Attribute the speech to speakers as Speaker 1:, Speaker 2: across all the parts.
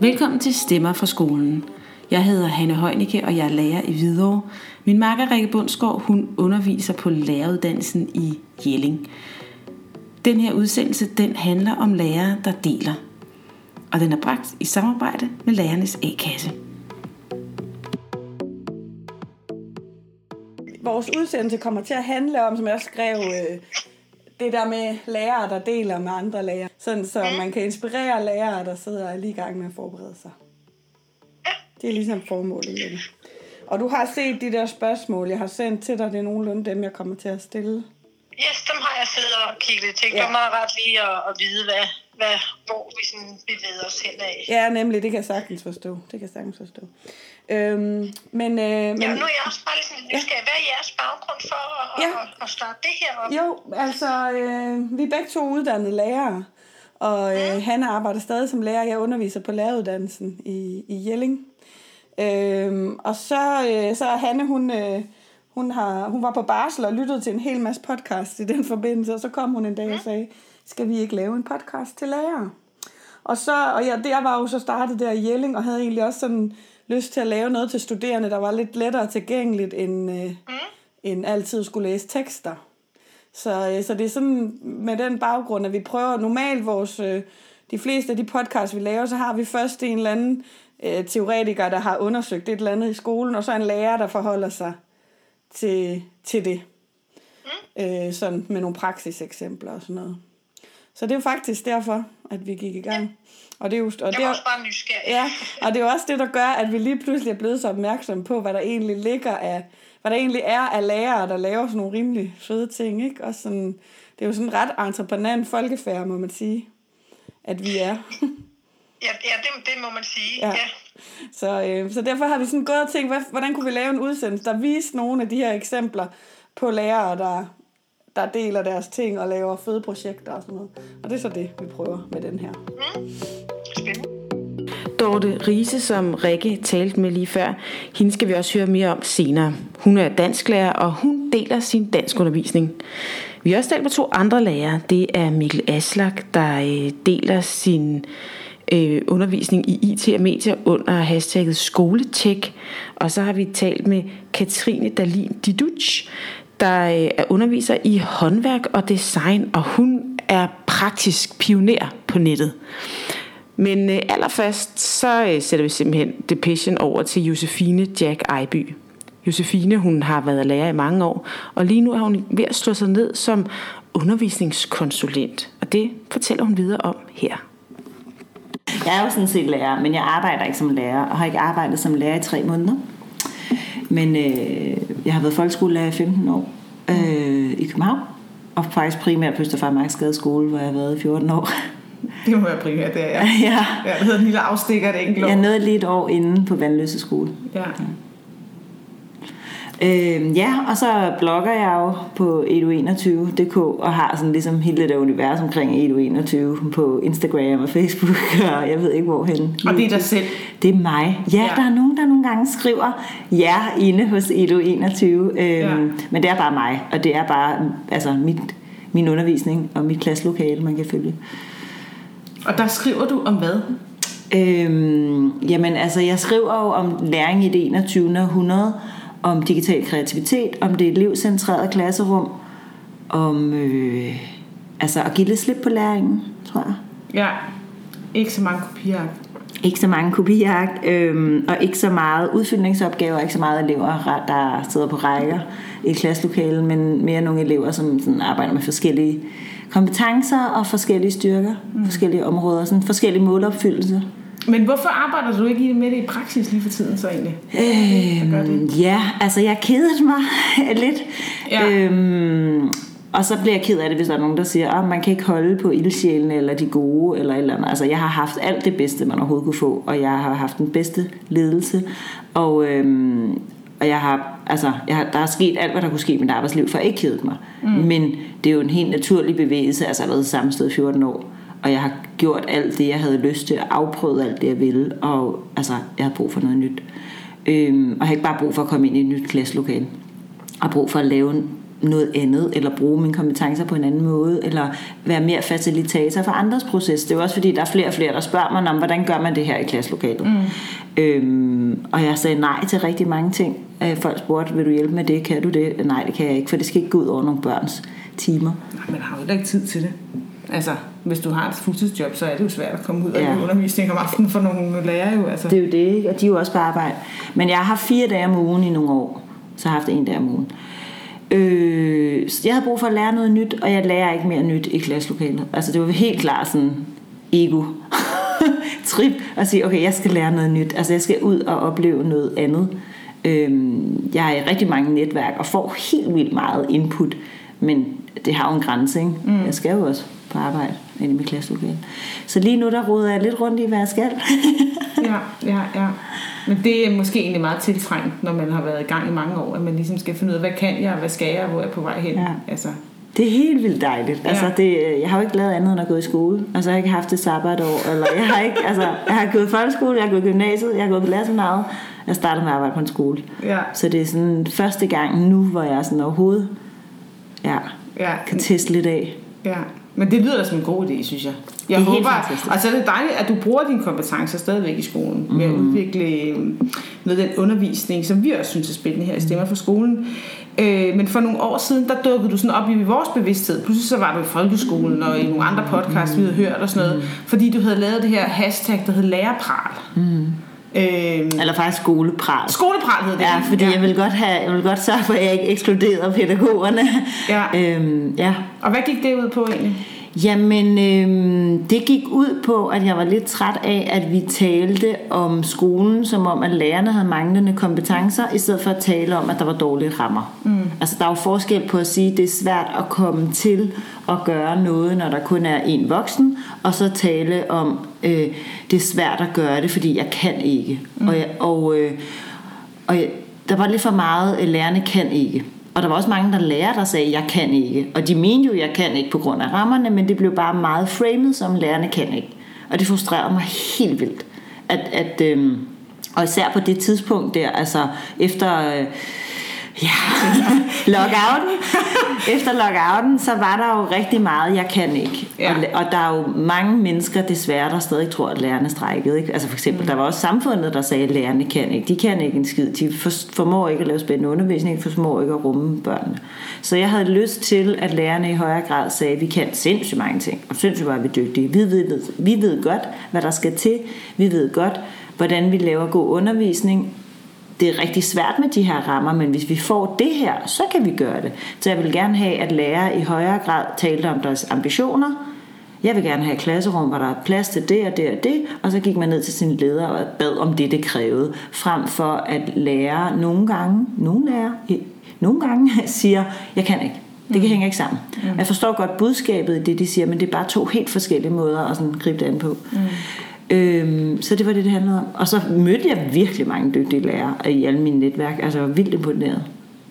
Speaker 1: Velkommen til Stemmer fra skolen. Jeg hedder Hanne Heunicke, og jeg er lærer i Hvidovre. Min makker Rikke Bundsgaard, hun underviser på læreruddannelsen i Jelling. Den her udsendelse, den handler om lærere, der deler. Og den er bragt i samarbejde med lærernes A-kasse.
Speaker 2: Vores udsendelse kommer til at handle om, som jeg også skrev, øh, det der med lærere, der deler med andre lærere. Sådan så man kan inspirere lærere, der sidder lige i gang med at forberede sig. Det er ligesom formålet med det. Og du har set de der spørgsmål, jeg har sendt til dig. Det er nogenlunde dem, jeg kommer til at stille.
Speaker 3: Yes, dem har jeg siddet og kigget lidt. Det
Speaker 2: Ja.
Speaker 3: ja. meget ret lige at, at vide, hvad, hvad, hvor vi sådan bevæger os hen af.
Speaker 2: Ja, nemlig, det kan jeg sagtens forstå. Det kan jeg sagtens forstå. Øhm, men, øh, men
Speaker 3: Ja, nu er jeg også bare lidt sådan nysgerrig. Hvad er jeres baggrund for at,
Speaker 2: Ja.
Speaker 3: ja. at, at starte det her op?
Speaker 2: Jo, altså, øh, vi er begge to uddannede lærere, og øh, han arbejder stadig som lærer. Jeg underviser på læreruddannelsen i, i Jelling. Øh, og så, øh, så Hanne, hun, øh, hun, har, hun var på barsel og lyttede til en hel masse podcast i den forbindelse, og så kom hun en dag og sagde, skal vi ikke lave en podcast til lærere? Og så, og jeg, der var jo så startet der i Jelling, og havde egentlig også sådan lyst til at lave noget til studerende, der var lidt lettere tilgængeligt, end, øh, mm. end altid skulle læse tekster. Så, øh, så det er sådan med den baggrund, at vi prøver normalt vores, øh, de fleste af de podcasts, vi laver, så har vi først en eller anden øh, teoretiker, der har undersøgt et eller andet i skolen, og så en lærer, der forholder sig til, til det. Øh, sådan med nogle praksiseksempler og sådan noget. Så det er jo faktisk derfor, at vi gik i gang. Og det er jo, og
Speaker 3: Jeg
Speaker 2: det er,
Speaker 3: også bare nysgerrig.
Speaker 2: Ja, og det er jo også det, der gør, at vi lige pludselig er blevet så opmærksomme på, hvad der egentlig ligger af, hvad der egentlig er af lærere, der laver sådan nogle rimelig fede ting, ikke? Og sådan, det er jo sådan ret entreprenant folkefærd, må man sige, at vi er.
Speaker 3: Ja, ja det, det må man sige.
Speaker 2: Ja.
Speaker 3: Ja. ja.
Speaker 2: Så, øh, så derfor har vi sådan gået og tænkt, hvad, hvordan kunne vi lave en udsendelse, der viste nogle af de her eksempler på lærere, der, der deler deres ting og laver fede projekter og sådan noget. Og det er så det, vi prøver med den her.
Speaker 3: Spændende.
Speaker 1: Dorte Riese, som Rikke talte med lige før, hende skal vi også høre mere om senere. Hun er dansklærer, og hun deler sin danskundervisning. Vi har også talt med to andre lærere. Det er Mikkel Aslak, der øh, deler sin øh, undervisning i IT og medier under hashtagget skoletjek. Og så har vi talt med Katrine Dalin Diduch, der øh, er underviser i håndværk og design, og hun er praktisk pioner på nettet. Men øh, allerførst, så øh, sætter vi simpelthen depression over til Josefine Jack Ejby. Josefine, hun har været lærer i mange år, og lige nu er hun ved at slå sig ned som undervisningskonsulent. Og det fortæller hun videre om her.
Speaker 4: Jeg er jo sådan set lærer, men jeg arbejder ikke som lærer, og har ikke arbejdet som lærer i tre måneder. Men øh, jeg har været folkeskolelærer i 15 år øh, i København, og faktisk primært på Østerfarmarksgade skole, hvor jeg har været i 14 år.
Speaker 5: Det må være primært, det er jeg.
Speaker 4: ja.
Speaker 5: Ja, det hedder en lille afstikker, det enkelt år.
Speaker 4: Jeg nåede lige et år inde på Vandløse skole.
Speaker 5: Ja.
Speaker 4: Øh, ja, og så blogger jeg jo på edu21.dk og har sådan ligesom hele det univers omkring edu21 på Instagram og Facebook og jeg ved ikke hvorhen.
Speaker 5: Og det er dig selv.
Speaker 4: Det er mig. Ja,
Speaker 5: Ja.
Speaker 4: der er nogen, der nogle gange skriver ja inde hos edu21, øhm,
Speaker 5: Ja.
Speaker 4: men det er bare mig, og det er bare altså mit, min undervisning og mit klasselokale, man kan følge.
Speaker 5: Og der skriver du om hvad?
Speaker 4: Øhm, jamen altså, jeg skriver jo om læring i det 21. århundrede, om digital kreativitet, om det elevcentrerede klasserum, om øh, altså at give lidt slip på læringen, tror jeg.
Speaker 5: Ja, ikke så mange kopier.
Speaker 4: Ikke så mange kopiark, øhm, og ikke så meget udfyldningsopgaver, ikke så meget elever, der sidder på rækker i klasselokalet, men mere nogle elever, som sådan arbejder med forskellige kompetencer og forskellige styrker, mm. forskellige områder, sådan forskellige målopfyldelse.
Speaker 5: Men hvorfor arbejder du ikke i- med det i praksis lige for tiden så egentlig?
Speaker 4: Øhm, ja, altså jeg kedede mig lidt.
Speaker 5: Ja.
Speaker 4: Øhm, og så bliver jeg ked af det, hvis der er nogen, der siger, at man kan ikke holde på ildsjælene, eller de gode, eller et eller andet. Altså jeg har haft alt det bedste, man overhovedet kunne få, og jeg har haft den bedste ledelse, og, øhm, og jeg har, altså, jeg har, der er sket alt, hvad der kunne ske i mit arbejdsliv, for jeg ikke kedet mig. Mm. Men det er jo en helt naturlig bevægelse, altså jeg har været samme sted i 14 år, og jeg har gjort alt det, jeg havde lyst til, afprøvet alt det, jeg ville, og altså, jeg havde brug for noget nyt. Øhm, og jeg har ikke bare brug for at komme ind i et nyt klasselokale, og brug for at lave noget andet, eller bruge mine kompetencer på en anden måde, eller være mere facilitator for andres proces. Det er jo også fordi, der er flere og flere, der spørger mig om, hvordan gør man det her i klasselokalet. Mm. Øhm, og jeg sagde nej til rigtig mange ting. Øh, Folk spurgte, vil du hjælpe med det? Kan du det? Nej, det kan jeg ikke, for det skal ikke gå ud over nogle børns timer.
Speaker 1: Nej, man har jo ikke tid til det. Altså, hvis du har et fuldtidsjob, så er det jo svært at komme ud og
Speaker 4: Ja.
Speaker 1: ja. undervisning om aftenen for nogle lærere jo. Altså.
Speaker 4: Det er jo det, ikke? og de er jo også på arbejde. Men jeg har haft fire dage om ugen i nogle år. Så har jeg haft en dag om ugen. Øh, så jeg havde brug for at lære noget nyt, og jeg lærer ikke mere nyt i klasselokalet. Altså det var helt klart sådan ego trip at sige, okay, jeg skal lære noget nyt. Altså jeg skal ud og opleve noget andet. Øh, jeg er i rigtig mange netværk og får helt vildt meget input, men det har jo en grænse, ikke? Mm. Jeg skal jo også på arbejde inde i mit klasselokale. Så lige nu der roder jeg lidt rundt i, hvad jeg skal.
Speaker 1: Ja, ja, ja. Men det er måske egentlig meget tiltrængt, når man har været i gang i mange år, at man ligesom skal finde ud af, hvad kan jeg, hvad skal jeg, hvor er jeg på vej hen.
Speaker 4: Ja.
Speaker 1: Altså,
Speaker 4: Det er helt vildt dejligt.
Speaker 1: Ja.
Speaker 4: Altså, det, jeg har jo ikke lavet andet end at gå i skole. Altså, jeg har ikke haft et sabbatår. Eller jeg har ikke, altså, jeg har gået i folkeskole, jeg har gået i gymnasiet, jeg har gået på lærerseminaret. Jeg startede med at arbejde på en skole.
Speaker 1: ja,
Speaker 4: Så det er sådan første gang nu, hvor jeg sådan overhovedet ja,
Speaker 1: ja,
Speaker 4: kan teste lidt af.
Speaker 1: ja. Men det lyder da som en god idé, synes jeg. Jeg
Speaker 4: Det er helt
Speaker 1: håber,
Speaker 4: fantastisk.
Speaker 1: og så er det dejligt, at du bruger dine kompetencer stadigvæk i skolen med at udvikle øh, noget af den undervisning, som vi også synes er spændende her i Stemmer for skolen. Øh, men for nogle år siden, der dukkede du sådan op i vores bevidsthed. Pludselig så var du i folkeskolen og i nogle andre podcasts, vi havde hørt og sådan noget, fordi du havde lavet det her hashtag, der hed lærerpral. Øh,
Speaker 4: Eller faktisk skolepral.
Speaker 1: skolepral hed det.
Speaker 4: Ja, fordi ja. jeg vil godt have, jeg vil godt sørge for, at jeg ikke ekskluderer pædagogerne.
Speaker 1: Ja.
Speaker 4: Øhm, ja.
Speaker 1: Og hvad gik det ud på egentlig?
Speaker 4: Jamen, øhm, det gik ud på, at jeg var lidt træt af, at vi talte om skolen, som om, at lærerne havde manglende kompetencer, i stedet for at tale om, at der var dårlige rammer. Mm. Altså, der er jo forskel på at sige, at det er svært at komme til at gøre noget, når der kun er en voksen, og så tale om, øh, det er svært at gøre det, fordi jeg kan ikke. Mm. Og, jeg, og, øh, og jeg, der var lidt for meget, at lærerne kan ikke. Og der var også mange, der lærer, der sagde, jeg kan ikke. Og de mente jo, jeg kan ikke på grund af rammerne, men det blev bare meget framed som, lærerne kan ikke. Og det frustrerede mig helt vildt. At, at, øhm, og især på det tidspunkt der, altså efter... Øh, Ja, lockouten. Efter lockouten, så var der jo rigtig meget, jeg kan ikke.
Speaker 1: Ja.
Speaker 4: Og, og der er jo mange mennesker, desværre, der stadig tror, at lærerne strækkede. Ikke? Altså for eksempel, mm. der var også samfundet, der sagde, at lærerne kan ikke. De kan ikke en skid. De for, formår ikke at lave spændende undervisning, de formår ikke at rumme børnene. Så jeg havde lyst til, at lærerne i højere grad sagde, at vi kan sindssygt mange ting, og sindssygt var vi dygtige. Vi ved, vi ved godt, hvad der skal til. Vi ved godt, hvordan vi laver god undervisning, det er rigtig svært med de her rammer, men hvis vi får det her, så kan vi gøre det. Så jeg vil gerne have, at lærere i højere grad talte om deres ambitioner. Jeg vil gerne have et klasserum, hvor der er plads til det og det og det, og så gik man ned til sin leder og bad om det, det krævede, frem for at lære nogle gange, nogle lærer, nogle gange siger, jeg kan ikke. Det kan hænge ikke sammen. Mm. Jeg forstår godt budskabet i det, de siger, men det er bare to helt forskellige måder at sådan gribe det an på. Mm. Øhm, så det var det, det handlede om. Og så mødte jeg virkelig mange dygtige lærere i alle mine netværk. Altså, jeg var vildt imponeret.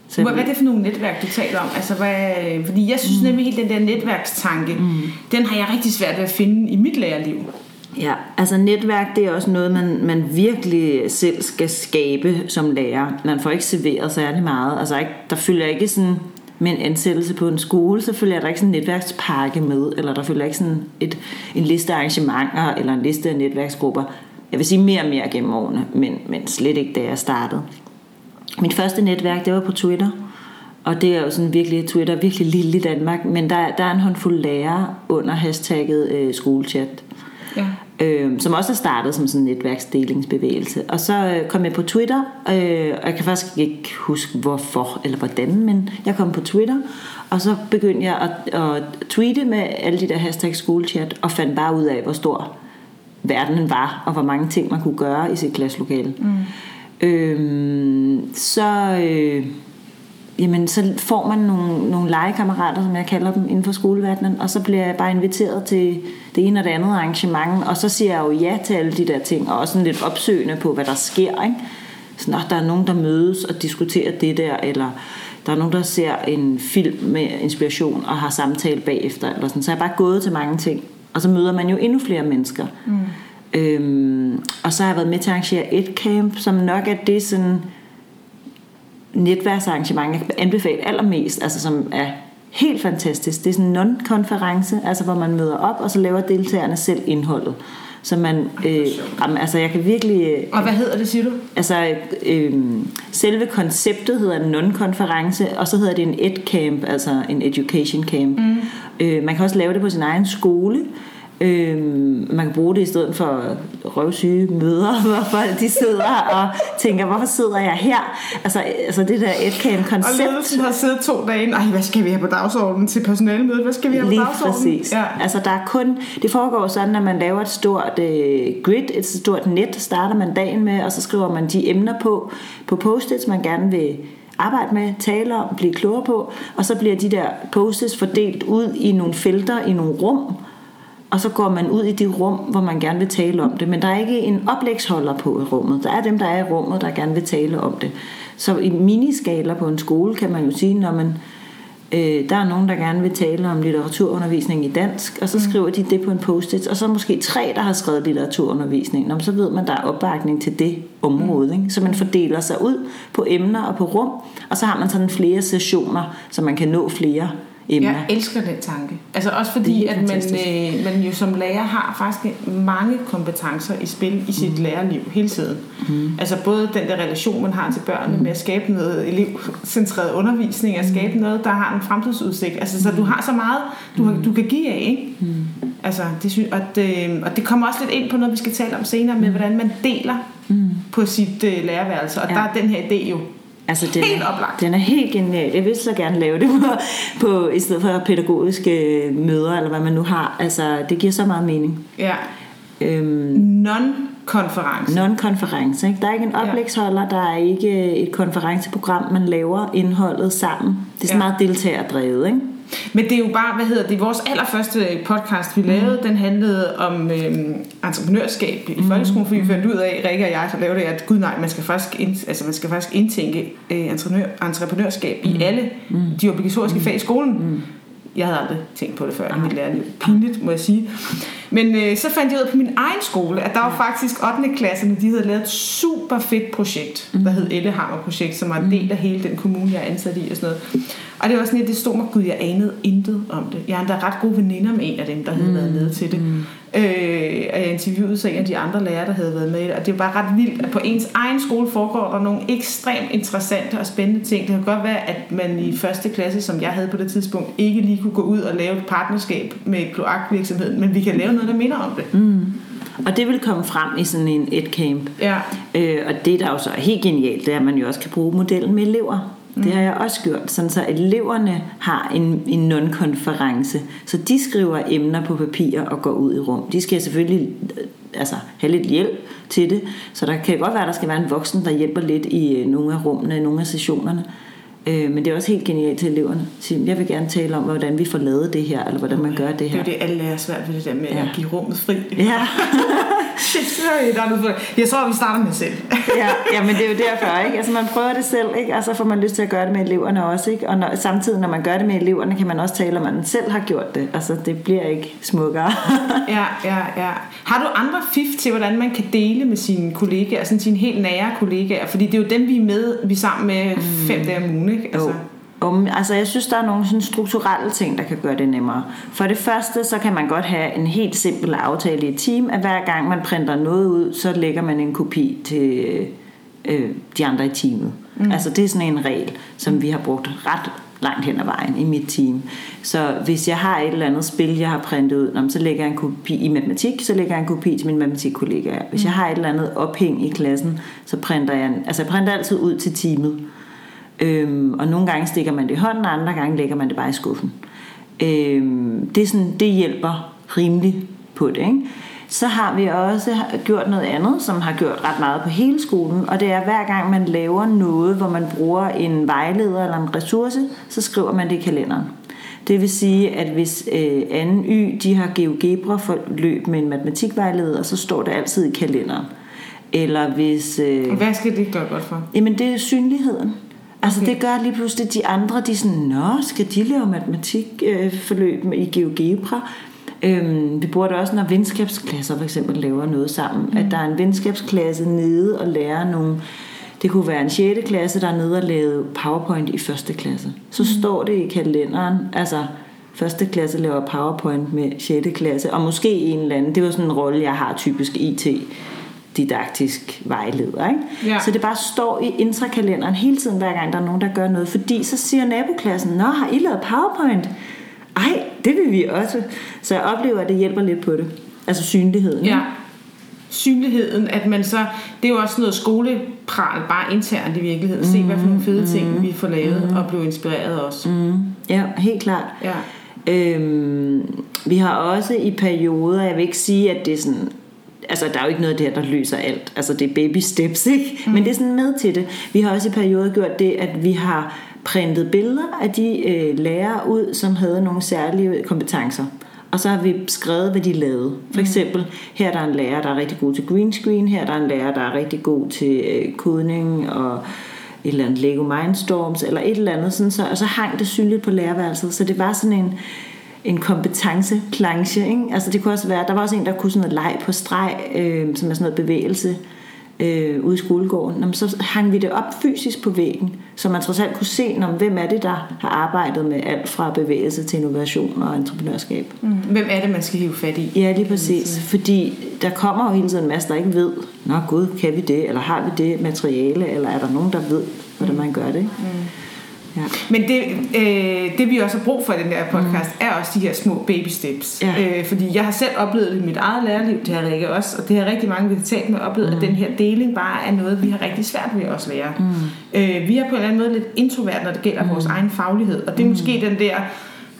Speaker 4: Så
Speaker 1: Hvad, hvad er det for nogle netværk, du taler om? Altså, hvad, fordi jeg synes mm. nemlig, helt den der netværkstanke, mm. den har jeg rigtig svært ved at finde i mit lærerliv.
Speaker 4: Ja, altså netværk, det er også noget, man, man virkelig selv skal skabe som lærer. Man får ikke serveret særlig meget. Altså, ikke, der følger ikke sådan med en ansættelse på en skole, så følger der ikke sådan en netværkspakke med, eller der følger ikke sådan et, en liste af arrangementer, eller en liste af netværksgrupper. Jeg vil sige mere og mere gennem årene, men, men slet ikke, da jeg startede. Mit første netværk, det var på Twitter, og det er jo sådan virkelig, Twitter er virkelig lille i Danmark, men der, der er en håndfuld lærere under hashtagget øh, skolechat øh, som også er startet som sådan en netværksdelingsbevægelse. Og så øh, kom jeg på Twitter, øh, og jeg kan faktisk ikke huske hvorfor eller hvordan, men jeg kom på Twitter, og så begyndte jeg at, at tweete med alle de der hashtag skolechat, og fandt bare ud af, hvor stor verdenen var, og hvor mange ting man kunne gøre i sit klasselokale. Mm. Øh, så... Øh, jamen så får man nogle, nogle legekammerater, som jeg kalder dem, inden for skoleverdenen, og så bliver jeg bare inviteret til det ene og det andet arrangement, og så siger jeg jo ja til alle de der ting, og også sådan lidt opsøgende på, hvad der sker, ikke? Så når der er nogen, der mødes og diskuterer det der, eller der er nogen, der ser en film med inspiration og har samtale bagefter, eller sådan. så jeg er bare gået til mange ting, og så møder man jo endnu flere mennesker. Mm. Øhm, og så har jeg været med til at arrangere et camp, som nok er det sådan netværksarrangement, jeg kan anbefale allermest, altså som er helt fantastisk. Det er sådan en non-konference, altså hvor man møder op, og så laver deltagerne selv indholdet. Så man, øh, jamen, altså jeg kan virkelig... Øh,
Speaker 1: Og hvad hedder det, siger du?
Speaker 4: Altså, øh, selve konceptet hedder en non-konference, og så hedder det en ed-camp, altså en education camp. Mm. Øh, man kan også lave det på sin egen skole. Øh, man kan bruge det i stedet for røvsyge møder, hvor folk de sidder og tænker, hvorfor sidder jeg her? Altså, altså det der
Speaker 1: Og
Speaker 4: ed-camp-koncept.
Speaker 1: ledelsen har siddet to dage. Nej, hvad skal vi have på dagsordenen til personalemødet? Hvad skal vi have på
Speaker 4: Lige
Speaker 1: dagsordenen?
Speaker 4: præcis. Ja. Altså der er kun, det foregår sådan, at man laver et stort øh, grid, et stort net, starter man dagen med, og så skriver man de emner på, på post-its, man gerne vil arbejde med, tale om, blive klogere på, og så bliver de der post-its fordelt ud i nogle felter, i nogle rum, og så går man ud i de rum, hvor man gerne vil tale om det. Men der er ikke en oplægsholder på i rummet. Der er dem, der er i rummet, der gerne vil tale om det. Så i miniskaler på en skole kan man jo sige, når man Øh, der er nogen, der gerne vil tale om litteraturundervisning i dansk, og så skriver de det på en post-it, og så er måske tre, der har skrevet litteraturundervisning. Nå, så ved man, der er opbakning til det område. Ikke? Så man fordeler sig ud på emner og på rum, og så har man sådan flere sessioner, så man kan nå flere emner.
Speaker 1: Jeg elsker den tanke. Altså også fordi, at man, øh, man jo som lærer har faktisk mange kompetencer i spil i sit mm. lærerliv hele tiden. Mm. Altså både den der relation, man har til børnene mm. med at skabe noget elevcentreret undervisning, at skabe noget, der har en fremtidsudsigt. Altså så du har så meget, du, har, du kan give af, ikke? Mm. Altså, det synes, og, det, og det kommer også lidt ind på noget, vi skal tale om senere, med hvordan man deler mm. på sit øh, lærerværelse. Og
Speaker 4: Ja.
Speaker 1: der er den her idé jo
Speaker 4: Altså, den,
Speaker 1: Helt oplagt.
Speaker 4: den er helt genial. Jeg vil så gerne lave det på, på i stedet for pædagogiske møder, eller hvad man nu har. Altså, det giver så meget mening.
Speaker 1: ja,
Speaker 4: Øhm,
Speaker 1: non-konference.
Speaker 4: Non-konference. Ikke? Der er ikke en oplægsholder, der er ikke et konferenceprogram, man laver indholdet sammen. Det er sådan
Speaker 1: Ja.
Speaker 4: meget deltagerdrevet, ikke?
Speaker 1: Men det er jo bare, hvad hedder det, vores allerførste podcast, vi lavede, den handlede om øhm, entreprenørskab i folkeskolen, fordi vi fandt ud af, Rikke og jeg, der lavede det, at gud nej, man skal faktisk, ind, altså man skal faktisk indtænke øh, entreprenør, entreprenørskab i alle de obligatoriske fag i skolen. Jeg havde aldrig tænkt på det før i mit lærerliv. Pinligt, må jeg sige. Men øh, så fandt jeg ud af på min egen skole, at der var faktisk 8. klasserne, de havde lavet et super fedt projekt, der hed Ellehammer projekt, som var en del af hele den kommune, jeg er ansat i og sådan noget. Og det var sådan, at det stod mig, gud, jeg anede intet om det. Jeg er endda ret gode veninder med en af dem, der havde været med til det. Øh, jeg interviewede så en af de andre lærere, der havde været med i det. Og det var bare ret vildt, at på ens egen skole foregår der nogle ekstremt interessante og spændende ting. Det kan godt være, at man i første klasse, som jeg havde på det tidspunkt, ikke lige kunne gå ud og lave et partnerskab med kloakvirksomheden, men vi kan lave noget, der minder om det. Mm.
Speaker 4: Og det vil komme frem i sådan en et camp.
Speaker 1: Ja.
Speaker 4: Øh, og det, der jo så er helt genialt, det er, at man jo også kan bruge modellen med elever. Det har jeg også gjort, sådan så eleverne har en, en non-konference. Så de skriver emner på papir og går ud i rum. De skal selvfølgelig øh, altså, have lidt hjælp til det. Så der kan godt være, at der skal være en voksen, der hjælper lidt i øh, nogle af rummene, nogle af sessionerne. Øh, men det er også helt genialt til eleverne. Sige, jeg vil gerne tale om, hvordan vi får lavet det her, eller hvordan man gør det
Speaker 1: Det er
Speaker 4: her.
Speaker 1: jo det, alle er svært ved det der med
Speaker 4: Ja.
Speaker 1: at give rummet fri.
Speaker 4: Ja.
Speaker 1: Jeg tror, vi starter med selv.
Speaker 4: ja, ja, men det er jo derfor, ikke? Altså man prøver det selv, ikke? Og så får man lyst til at gøre det med eleverne også, ikke? Og når, samtidig, når man gør det med eleverne, kan man også tale om, at man selv har gjort det. Altså det bliver ikke smukkere.
Speaker 1: Ja, ja, ja. Har du andre fif til, hvordan man kan dele med sine kollegaer, sådan sine helt nære kollegaer? Fordi det er jo dem, vi er med, vi er sammen med fem dage om ugen, ikke? Altså,
Speaker 4: Jo. Um, altså jeg synes, der er nogle sådan strukturelle ting, der kan gøre det nemmere. For det første, så kan man godt have en helt simpel aftale i et team, at hver gang man printer noget ud, så lægger man en kopi til øh, de andre i teamet. Mm. Altså det er sådan en regel, som vi har brugt ret langt hen ad vejen i mit team. Så hvis jeg har et eller andet spil, jeg har printet ud, så lægger jeg en kopi i matematik, så lægger jeg en kopi til min matematikkollega. Hvis jeg har et eller andet ophæng i klassen, så printer jeg, altså jeg printer altid ud til teamet. Øhm, og nogle gange stikker man det i hånden, og andre gange lægger man det bare i skuffen. Øhm, det, er sådan, det hjælper rimelig på det. Ikke? Så har vi også gjort noget andet, som har gjort ret meget på hele skolen, og det er hver gang man laver noget, hvor man bruger en vejleder eller en ressource, så skriver man det i kalenderen. Det vil sige, at hvis øh, anden Y de har GeoGebra for løb med en matematikvejleder, så står det altid i kalenderen. Eller hvis... Øh,
Speaker 1: hvad skal det gøre godt for?
Speaker 4: Jamen det er synligheden. Altså
Speaker 1: Okay.
Speaker 4: det gør lige pludselig, at de andre, de er sådan, nå, skal de lave matematikforløb øh, i GeoGebra? Øhm, vi bruger det også, når venskabsklasser for eksempel laver noget sammen. Mm. At der er en venskabsklasse nede og lærer nogle, det kunne være en 6. klasse, der er nede og lave PowerPoint i første klasse. Så mm. står det i kalenderen, altså første klasse laver PowerPoint med 6. klasse, og måske en eller anden, det er jo sådan en rolle, jeg har typisk IT, didaktisk vejleder. Ikke?
Speaker 1: Ja.
Speaker 4: Så det bare står i intrakalenderen hele tiden, hver gang der er nogen, der gør noget. Fordi så siger naboklassen, Nå, har I lavet PowerPoint? Ej, det vil vi også. Så jeg oplever, at det hjælper lidt på det. Altså synligheden.
Speaker 1: Ja. Synligheden, at man så, det er jo også noget skolepral, bare internt i virkeligheden. Se, hvad for nogle fede ting vi får lavet, og blive inspireret også.
Speaker 4: Mm, ja, helt klart.
Speaker 1: Ja.
Speaker 4: Øhm, vi har også i perioder, jeg vil ikke sige, at det er sådan, altså der er jo ikke noget der, der løser alt. Altså det er baby steps, ikke? Mm. Men det er sådan med til det. Vi har også i perioder gjort det, at vi har printet billeder af de øh, lærere ud, som havde nogle særlige kompetencer. Og så har vi skrevet, hvad de lavede. For eksempel, her er der en lærer, der er rigtig god til green screen. Her er der en lærer, der er rigtig god til øh, kodning og et eller andet Lego Mindstorms, eller et eller andet. Sådan, så, og så hang det synligt på lærerværelset. Så det var sådan en, en kompetenceplanche. Ikke? Altså det kunne også være, der var også en, der kunne sådan noget leg på streg, øh, som er sådan noget bevægelse øh, ude i skolegården. Nå, men så hang vi det op fysisk på væggen, så man trods alt kunne se, når, hvem er det, der har arbejdet med alt fra bevægelse til innovation og entreprenørskab.
Speaker 1: Mm. Hvem er det, man skal hive fat i?
Speaker 4: Ja, lige præcis. Fordi der kommer jo hele tiden en masse, der ikke ved, Nå gud, kan vi det? Eller har vi det materiale? Eller er der nogen, der ved, hvordan man gør det? Ikke? Ja.
Speaker 1: Men det, øh, det vi også har brug for i den der podcast, mm. er også de her små baby steps.
Speaker 4: Ja.
Speaker 1: Øh, fordi jeg har selv oplevet det i mit eget lærerliv, det har Rikke også, og det har rigtig mange, vi har talt med, oplevet, mm. at den her deling bare er noget, vi har rigtig svært ved os lære. Mm. Øh, vi er på en eller anden måde lidt introvert, når det gælder mm. vores egen faglighed, og det er mm. måske den der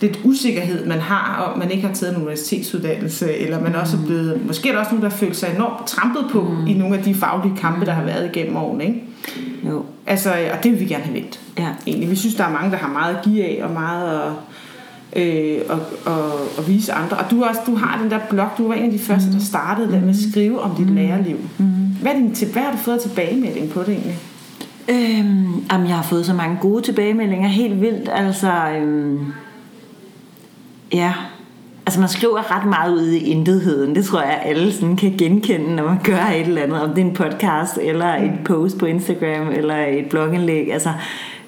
Speaker 1: lidt usikkerhed, man har, om man ikke har taget en universitetsuddannelse, eller man også er blevet, måske er der også nogen, der føler sig enormt trampet på mm. i nogle af de faglige kampe, der har været igennem årene. Ikke?
Speaker 4: Jo.
Speaker 1: Altså, og det vil vi gerne have vendt.
Speaker 4: Ja.
Speaker 1: Egentlig. Vi synes, der er mange, der har meget at give af, og meget at, øh, og, og, og vise andre. Og du, også, du har den der blog, du var en af de første, der startede der med at skrive om dit lærerliv. Hvad, er din, til- hvad har du fået tilbagemelding på det egentlig?
Speaker 4: Øhm, jamen, jeg har fået så mange gode tilbagemeldinger. Helt vildt. Altså, øhm, ja. Altså, man skriver ret meget ud i intetheden. Det tror jeg, alle sådan kan genkende, når man gør et eller andet. Om det er en podcast, eller et post på Instagram, eller et blogindlæg. Altså,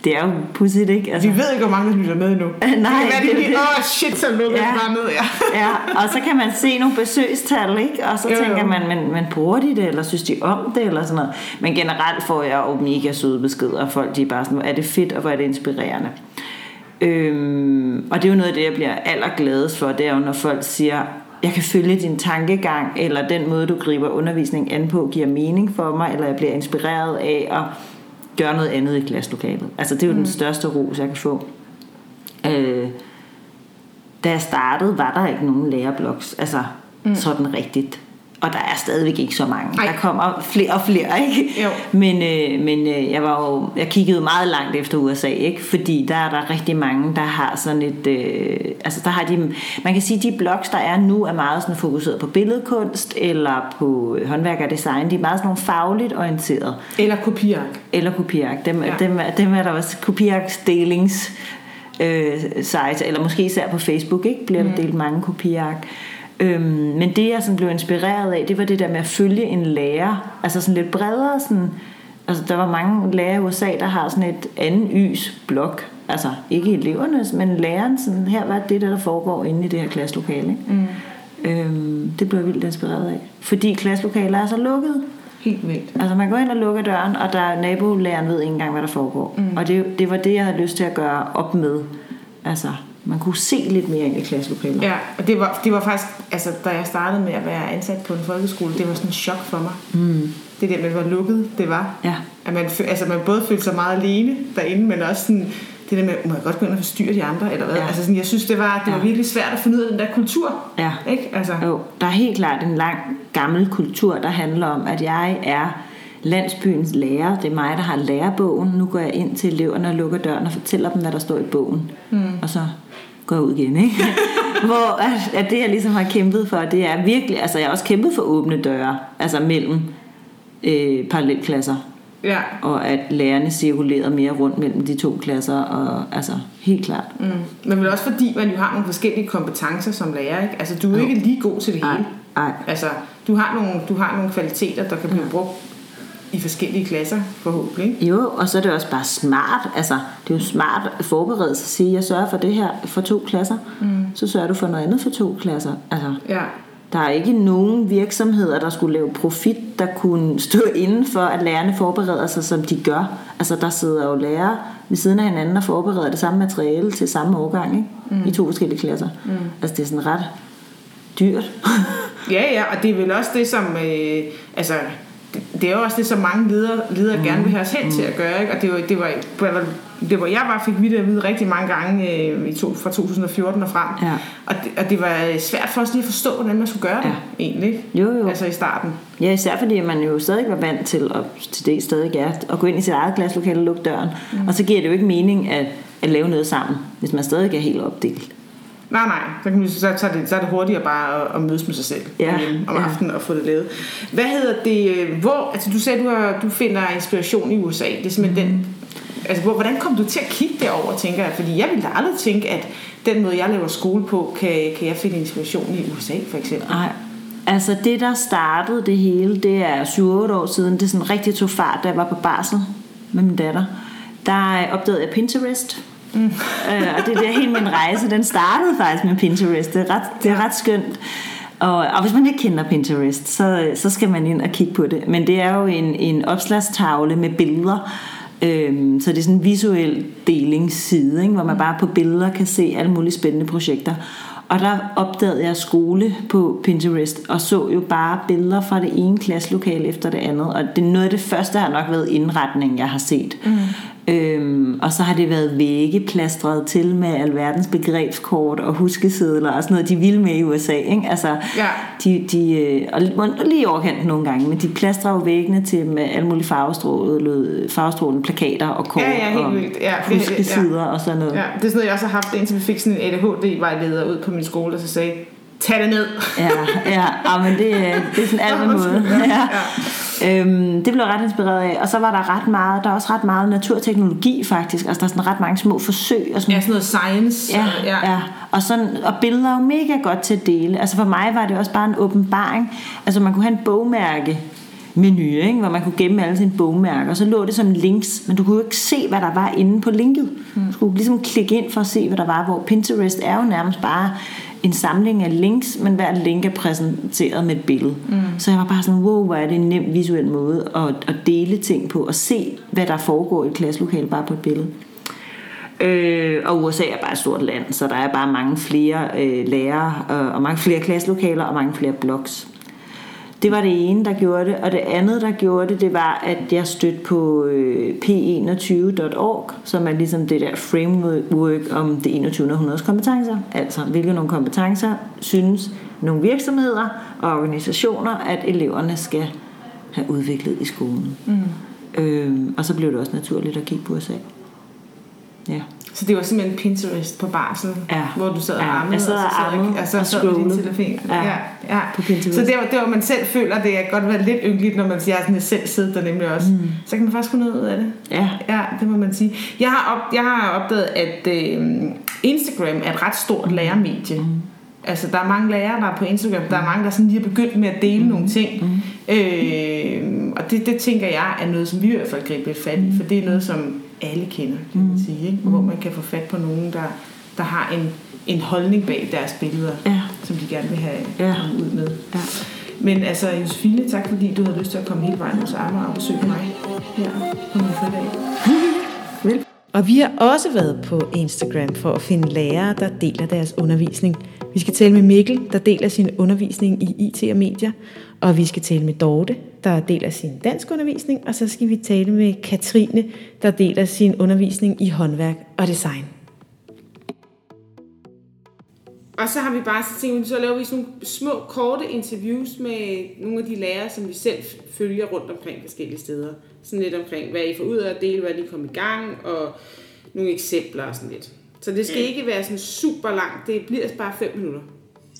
Speaker 4: det er jo pudsigt, ikke? Altså,
Speaker 1: Vi ved ikke, hvor mange, der lytter med endnu.
Speaker 4: Nej,
Speaker 1: det være,
Speaker 4: det
Speaker 1: det
Speaker 4: er
Speaker 1: åh oh, shit, så lukker
Speaker 4: Ja.
Speaker 1: bare ned, ja.
Speaker 4: ja, og så kan man se nogle besøgstal, ikke? Og så
Speaker 1: Jo, jo.
Speaker 4: tænker man, men, men bruger de det, eller synes de om det, eller sådan noget. Men generelt får jeg jo mega søde beskeder, og folk de er bare sådan, hvor er det fedt, og hvor er det inspirerende. Øhm, og det er jo noget af det, jeg bliver allergladest for, det er jo, når folk siger, jeg kan følge din tankegang, eller den måde, du griber undervisning an på, giver mening for mig, eller jeg bliver inspireret af at gøre noget andet i klasselokalet. Altså, det er jo mm. den største ros, jeg kan få. Øh, da jeg startede, var der ikke nogen lærerblogs, altså mm. sådan rigtigt. Og der er stadigvæk ikke så mange.
Speaker 1: Ej.
Speaker 4: Der kommer flere og flere, ikke?
Speaker 1: Jo.
Speaker 4: Men, øh, men øh, jeg var jo, jeg kiggede meget langt efter USA, ikke? Fordi der er der rigtig mange, der har sådan et, øh, altså der har de, man kan sige, de blogs, der er nu, er meget sådan fokuseret på billedkunst, eller på øh, håndværk og design. De er meget sådan nogle fagligt orienteret.
Speaker 1: Eller kopiark.
Speaker 4: Eller kopiark. Dem, ja. Dem, er- dem er der også kopiarks delings øh, sites, eller måske især på Facebook, ikke? Bliver der delt mange kopiark. Øhm, men det jeg sådan blev inspireret af, det var det der med at følge en lærer, altså sådan lidt bredere sådan, altså der var mange lærere i USA, der har sådan et anden ys blog, altså ikke elevernes, men læreren, sådan, her var det der, der foregår inde i det her klasselokale. Ikke? Mm. Øhm, det blev jeg vildt inspireret af. Fordi klasselokaler er så lukket.
Speaker 1: Helt vildt.
Speaker 4: Altså man går ind og lukker døren, og der er nabolæreren ved ikke engang, hvad der foregår. Mm. Og det, det var det, jeg havde lyst til at gøre op med. Altså, man kunne se lidt mere ind i klasselokalet.
Speaker 1: Ja, og det var, det var faktisk, altså da jeg startede med at være ansat på en folkeskole, det var sådan en chok for mig. Mm. Det der med, hvor lukket det var.
Speaker 4: Ja.
Speaker 1: At man, altså man både følte sig meget alene derinde, men også sådan, det der med, må jeg godt gå ind og forstyrre de andre, eller hvad?
Speaker 4: Ja.
Speaker 1: Altså sådan, jeg synes, det var, det var
Speaker 4: Ja.
Speaker 1: virkelig svært at finde ud af den der kultur.
Speaker 4: Ja.
Speaker 1: Ikke? Altså,
Speaker 4: Jo, der er helt klart en lang gammel kultur, der handler om, at jeg er landsbyens lærer. Det er mig, der har lærerbogen. Nu går jeg ind til eleverne og lukker døren og fortæller dem, hvad der står i bogen. Mm. Og så går ud igen, ikke? Hvor at, at det, jeg ligesom har kæmpet for, det er virkelig... Altså, jeg har også kæmpet for åbne døre, altså mellem øh, parallelklasser.
Speaker 1: ja.
Speaker 4: Og at lærerne cirkulerede mere rundt mellem de to klasser. Og, altså, helt klart.
Speaker 1: Mm. Men vel også fordi, man jo har nogle forskellige kompetencer som lærer. Ikke? Altså, du er jo ikke lige god til det hele.
Speaker 4: nej.
Speaker 1: Altså, du har, nogle, du har nogle kvaliteter, der kan blive brugt i forskellige klasser, forhåbentlig. Ikke?
Speaker 4: Jo, og så er det også bare smart. Altså, det er jo smart at forberede sig og sige, jeg sørger for det her for to klasser. Mm. Så sørger du for noget andet for to klasser. Altså,
Speaker 1: Ja.
Speaker 4: der er ikke nogen virksomheder, der skulle lave profit, der kunne stå inden for, at lærerne forbereder sig, som de gør. Altså, der sidder jo lærere ved siden af hinanden og forbereder det samme materiale til samme årgang, ikke? Mm. I to forskellige klasser. Mm. Altså, det er sådan ret dyrt.
Speaker 1: Ja, ja, og det er vel også det, som... Øh, altså, det, er jo også det, som mange ledere, ledere mm. gerne vil have os hen til at gøre. Ikke? Og det var, det var, det var jeg bare fik vidt at vide rigtig mange gange øh, i to, fra 2014 og frem.
Speaker 4: Ja.
Speaker 1: Og, det, og det var svært for os lige at forstå, hvordan man skulle gøre det,
Speaker 4: Ja.
Speaker 1: egentlig.
Speaker 4: Jo, jo.
Speaker 1: Altså i starten.
Speaker 4: Ja, især fordi man jo stadig var vant til, og til det stadig er, at gå ind i sit eget klasselokale og lukke døren. Mm. Og så giver det jo ikke mening at, at lave noget sammen, hvis man stadig er helt opdelt.
Speaker 1: Nej, nej, så, kan man, så, så, er det, så er det hurtigere bare at, at mødes med sig selv
Speaker 4: Ja,
Speaker 1: derhjemme om
Speaker 4: ja.
Speaker 1: aftenen og få det lavet. Hvad hedder det, øh, hvor, altså du sagde, du, har, du finder inspiration i USA, det er simpelthen mm. den, altså hvor, hvordan kom du til at kigge derover, tænker jeg, fordi jeg ville da aldrig tænke, at den måde, jeg laver skole på, kan, kan jeg finde inspiration i USA, for eksempel.
Speaker 4: Nej. Altså det, der startede det hele, det er 7-8 år siden. Det sådan rigtig tog fart, da jeg var på barsel med min datter. Der opdagede jeg Pinterest. Mm. øh, og det er der hele min rejse, den startede faktisk med Pinterest. Det er ret, det er ret skønt. Og, og hvis man ikke kender Pinterest, så, så skal man ind og kigge på det. Men det er jo en, en opslagstavle med billeder. Øhm, så det er sådan en visuel delingsside, ikke, hvor man bare på billeder kan se alle mulige spændende projekter. Og der opdagede jeg skole på Pinterest, og så jo bare billeder fra det ene klasselokale efter det andet. Og det er noget af det første, har nok været indretning, jeg har set. Mm. Øhm, og så har det været vægge plastret til med alverdens begrebskort og huskesedler og sådan noget, de vil med i USA. Ikke? Altså,
Speaker 1: Ja.
Speaker 4: de, de, øh, og lige i overkanten nogle gange, men de plastrer jo væggene til med alle mulige farvestrålede, farvestrålende plakater og kort
Speaker 1: Ja, ja, helt
Speaker 4: og
Speaker 1: vildt. Ja,
Speaker 4: huskesider og sådan noget.
Speaker 1: Ja, det er sådan noget, jeg også har haft, indtil vi fik sådan en ADHD-vejleder ud på min skole, og så sagde, tag det ned.
Speaker 4: Ja, ja, ja men det, øh, det er sådan alt måde. Ja. Øhm, det blev ret inspireret af. Og så var der ret meget, der er også ret meget naturteknologi faktisk. Altså der er sådan ret mange små forsøg. Og sådan,
Speaker 1: Ja, sådan noget science.
Speaker 4: Ja, ja. ja. Og, sådan, og billeder er jo mega godt til at dele. Altså for mig var det også bare en åbenbaring. Altså man kunne have en bogmærke menu, ikke? hvor man kunne gemme alle sine bogmærker. Og så lå det som links, men du kunne jo ikke se, hvad der var inde på linket. Du skulle ligesom klikke ind for at se, hvad der var. Hvor Pinterest er jo nærmest bare en samling af links, men hver link er præsenteret med et billede. Mm. Så jeg var bare sådan, wow, hvor er det en nem visuel måde at, at dele ting på, og se, hvad der foregår i et klasselokale bare på et billede. Øh, og USA er bare et stort land, så der er bare mange flere øh, lærere, øh, og mange flere klasselokaler, og mange flere blogs. Det var det ene, der gjorde det. Og det andet, der gjorde det, det var, at jeg stødte på øh, p21.org, som er ligesom det der framework om det 21. århundredes kompetencer. Altså, hvilke nogle kompetencer synes nogle virksomheder og organisationer, at eleverne skal have udviklet i skolen. Mm. Øhm, og så blev det også naturligt at kigge på USA. Ja.
Speaker 1: Så det var simpelthen Pinterest på barsel,
Speaker 4: Ja.
Speaker 1: hvor du sad og
Speaker 4: Ja,
Speaker 1: armede,
Speaker 4: jeg sad og
Speaker 1: så
Speaker 4: armede
Speaker 1: og, så
Speaker 4: og
Speaker 1: sad med din
Speaker 4: scrollede.
Speaker 1: telefon.
Speaker 4: Ja.
Speaker 1: Ja, ja.
Speaker 4: På Pinterest.
Speaker 1: Så det var, det var, man selv føler, det kan godt være lidt ynkeligt, når man siger, at jeg selv sidder der nemlig også. Mm. Så kan man faktisk få noget ud af det.
Speaker 4: Ja.
Speaker 1: Ja, det må man sige. Jeg har, op, jeg har opdaget, at øh, Instagram er et ret stort lærermedie. Mm. Altså, der er mange lærere, der er på Instagram. Der er mange, der sådan lige er begyndt med at dele mm. nogle ting. Mm. Øh, og det, det tænker jeg er noget, som vi i hvert fald griber lidt fat i. For det er noget, som alle kender, kan man sige. Ikke? Hvor man kan få fat på nogen, der, der har en, en holdning bag deres billeder,
Speaker 4: Ja.
Speaker 1: som de gerne vil have
Speaker 4: Ja.
Speaker 1: ud med.
Speaker 4: Ja.
Speaker 1: Men altså, Josefine, tak fordi du havde lyst til at komme hele vejen hos Amager og besøge mig her på min fridag.
Speaker 6: Og vi har også været på Instagram for at finde lærere, der deler deres undervisning. Vi skal tale med Mikkel, der deler sin undervisning i IT og medier. Og vi skal tale med Dorte, der deler sin dansk undervisning. Og så skal vi tale med Katrine, der deler sin undervisning i håndværk og design.
Speaker 1: Og så har vi bare så tænkt, så laver vi sådan nogle små, korte interviews med nogle af de lærere, som vi selv følger rundt omkring forskellige steder. Sådan lidt omkring, hvad I får ud af at dele, hvad I kom i gang, og nogle eksempler og sådan lidt. Så det skal mm. ikke være sådan super langt, det bliver bare 5 minutter.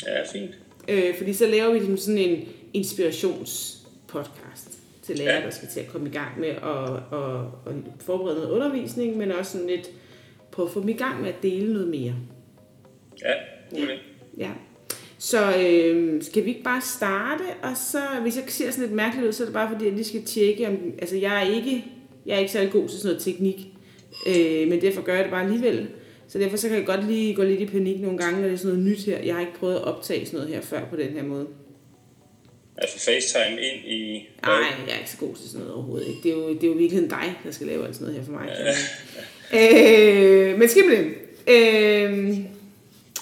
Speaker 7: Ja, fint.
Speaker 1: Øh, fordi så laver vi ligesom sådan en inspirationspodcast til lærere,
Speaker 7: Ja.
Speaker 1: der skal til at komme i gang med at, at, at forberede noget undervisning, men også sådan lidt på at få dem i gang med at dele noget mere.
Speaker 7: Ja, idé.
Speaker 1: Ja. Så øh, skal vi ikke bare starte, og så, hvis jeg ser sådan lidt mærkeligt ud, så er det bare fordi, jeg lige skal tjekke, om, altså jeg er ikke, jeg er ikke særlig god til sådan noget teknik, øh, men derfor gør jeg det bare alligevel. Så derfor så kan jeg godt lige gå lidt i panik nogle gange, når det er sådan noget nyt her. Jeg har ikke prøvet at optage sådan noget her før på den her måde.
Speaker 7: Altså FaceTime ind i...
Speaker 1: Nej, jeg er ikke så god til sådan noget overhovedet. Ikke. Det, er jo, det er jo virkelig dig, der skal lave alt sådan noget her for mig. øh, men Skimlen, øh,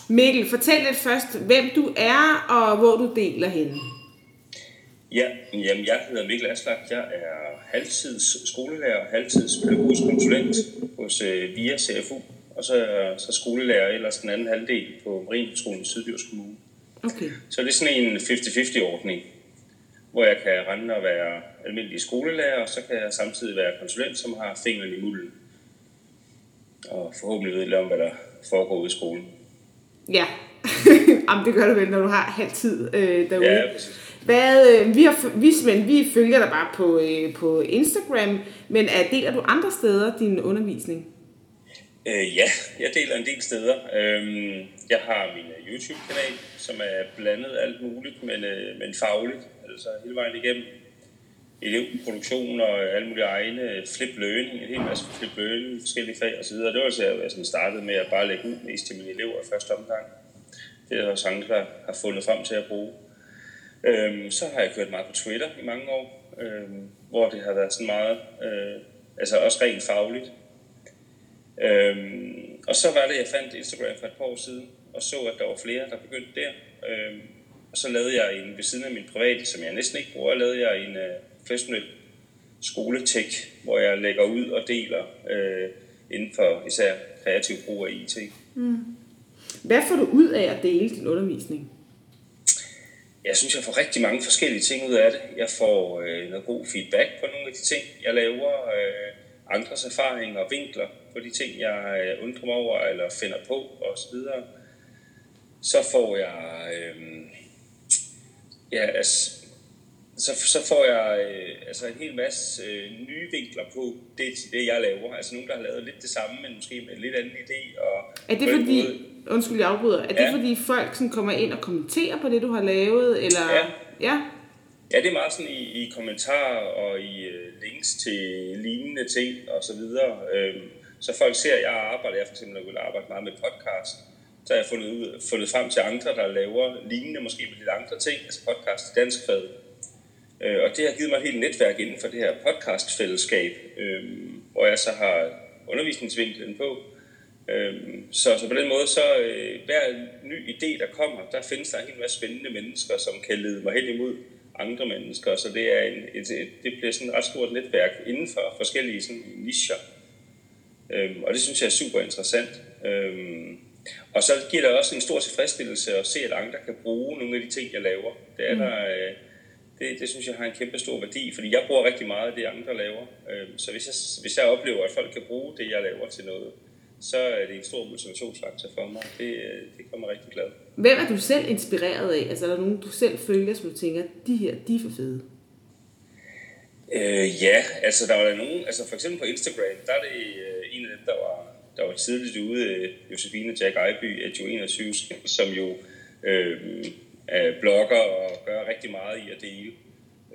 Speaker 1: Mikkel, fortæl lidt først, hvem du er, og hvor du deler hende.
Speaker 7: Ja, jamen jeg hedder Mikkel Aslak. Jeg er halvtids skolelærer, halvtids pædagogisk konsulent hos øh, VIA CFU, og så er så skolelærer ellers den anden halvdel på Marienskolen i Syddjurs Kommune.
Speaker 1: Okay.
Speaker 7: Så det er sådan en 50-50 ordning, hvor jeg kan rende og være almindelig skolelærer, og så kan jeg samtidig være konsulent, som har fingeren i mulden. Og forhåbentlig ved lidt om, hvad der foregår ude i skolen.
Speaker 1: Ja, Jamen, det gør du vel, når du har halv tid øh, derude.
Speaker 7: Ja, præcis.
Speaker 1: Hvad, øh, vi, har, vi, men vi følger dig bare på, øh, på Instagram, men er, deler du andre steder din undervisning?
Speaker 7: Øh, ja, jeg deler en del steder. Øhm, jeg har min øh, YouTube-kanal, som er blandet alt muligt, men, øh, men fagligt, altså hele vejen igennem. Elevproduktion og øh, alle mulige egne øh, flip learning, en hel masse flip learning, forskellige fag osv. Det var altså, jeg sådan startede med at bare lægge ud mest til mine elever i første omgang. Det er der også andre, der har fundet frem til at bruge. Øhm, så har jeg kørt meget på Twitter i mange år, øhm, hvor det har været sådan meget, øh, altså også rent fagligt. Øhm, og så var det, jeg fandt Instagram for et par år siden, og så, at der var flere, der begyndte der. Øhm, og så lavede jeg en, ved siden af min private, som jeg næsten ikke bruger, lavede jeg en øh, professionel skoletek, hvor jeg lægger ud og deler øh, inden for især kreativ brug af IT.
Speaker 1: Hvad får du ud af at dele din undervisning?
Speaker 7: Jeg synes, jeg får rigtig mange forskellige ting ud af det. Jeg får øh, noget god feedback på nogle af de ting, jeg laver, øh, andres erfaringer og vinkler på de ting, jeg øh, undrer mig over eller finder på osv. Så får jeg, øh, ja, altså, så, så får jeg øh, altså en hel masse øh, nye vinkler på det, det, jeg laver. Altså nogen, der har lavet lidt det samme, men måske med en lidt anden idé. Og
Speaker 1: Er det fordi,
Speaker 7: måde-
Speaker 1: undskyld jeg afbryder, er det
Speaker 7: Ja.
Speaker 1: fordi folk sådan kommer ind og kommenterer på det, du har lavet? Eller?
Speaker 7: Ja.
Speaker 1: ja.
Speaker 7: Ja, det er meget sådan i, i kommentarer og i øh, links til lignende ting og så videre. Øhm, så folk ser, at jeg arbejder, jeg for eksempel vil arbejde meget med podcast, så har jeg fundet, ud, fundet frem til andre, der laver lignende, måske med lidt andre ting, altså podcast i dansk fad. Øh, og det har givet mig et helt netværk inden for det her podcastfællesskab, øh, hvor jeg så har undervisningsvinklen på. Øh, så, så på den måde, så øh, hver ny idé, der kommer, der findes der en hel masse spændende mennesker, som kan lede mig hen imod andre mennesker. Så det, er en, et, et, det bliver sådan et ret stort netværk inden for forskellige sådan, nicher. Øhm, og det synes jeg er super interessant. Øhm, og så giver det også en stor tilfredsstillelse at se, at andre kan bruge nogle af de ting, jeg laver. Det, er der, øh, det, det synes jeg har en kæmpe stor værdi, fordi jeg bruger rigtig meget af det, andre laver. Øhm, så hvis jeg, hvis jeg oplever, at folk kan bruge det, jeg laver til noget, så er det en stor motivationsfaktor for mig. Det, øh, det kommer rigtig glad.
Speaker 1: Hvem er du selv inspireret af? Altså er der nogen, du selv følger, som du tænker, de her, de er for fede?
Speaker 7: Øh, ja, altså der var der nogen, altså for eksempel på Instagram, der er det øh, der var, der var tidligt ude, øh, Josefine Jack Ejby, Edjo 21, som jo øh, er blogger og gør rigtig meget i at dele.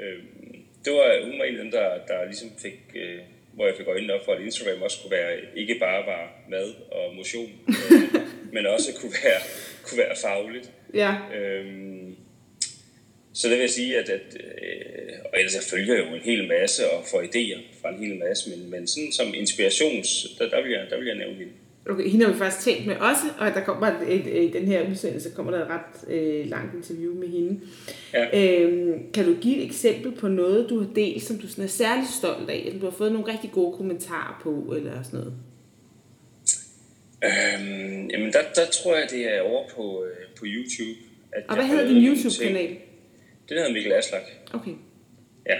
Speaker 7: Øh, det var, hun var en af dem, der, der ligesom fik, øh, hvor jeg fik øjnene op for, at Instagram også kunne være, ikke bare var mad og motion, øh, men også kunne være, kunne være fagligt.
Speaker 1: Ja.
Speaker 7: Øhm, så det vil jeg sige, at, at øh, og ellers jeg følger jo en hel masse og får idéer fra en hel masse, men, men sådan som inspirations, der, der, vil jeg, der vil jeg nævne hende.
Speaker 1: Okay, hende har vi faktisk talt med også, og der kommer et, et, i den her udsendelse kommer der et ret øh, langt interview med hende.
Speaker 7: Ja.
Speaker 1: Øhm, kan du give et eksempel på noget, du har delt, som du sådan er særlig stolt af, eller du har fået nogle rigtig gode kommentarer på, eller sådan noget?
Speaker 7: Øhm, jamen der, der tror jeg, det er over på, øh, på YouTube. At
Speaker 1: Og hvad hedder din YouTube-kanal?
Speaker 7: ting. Den hedder Mikkel Aslak.
Speaker 1: Okay.
Speaker 7: Ja,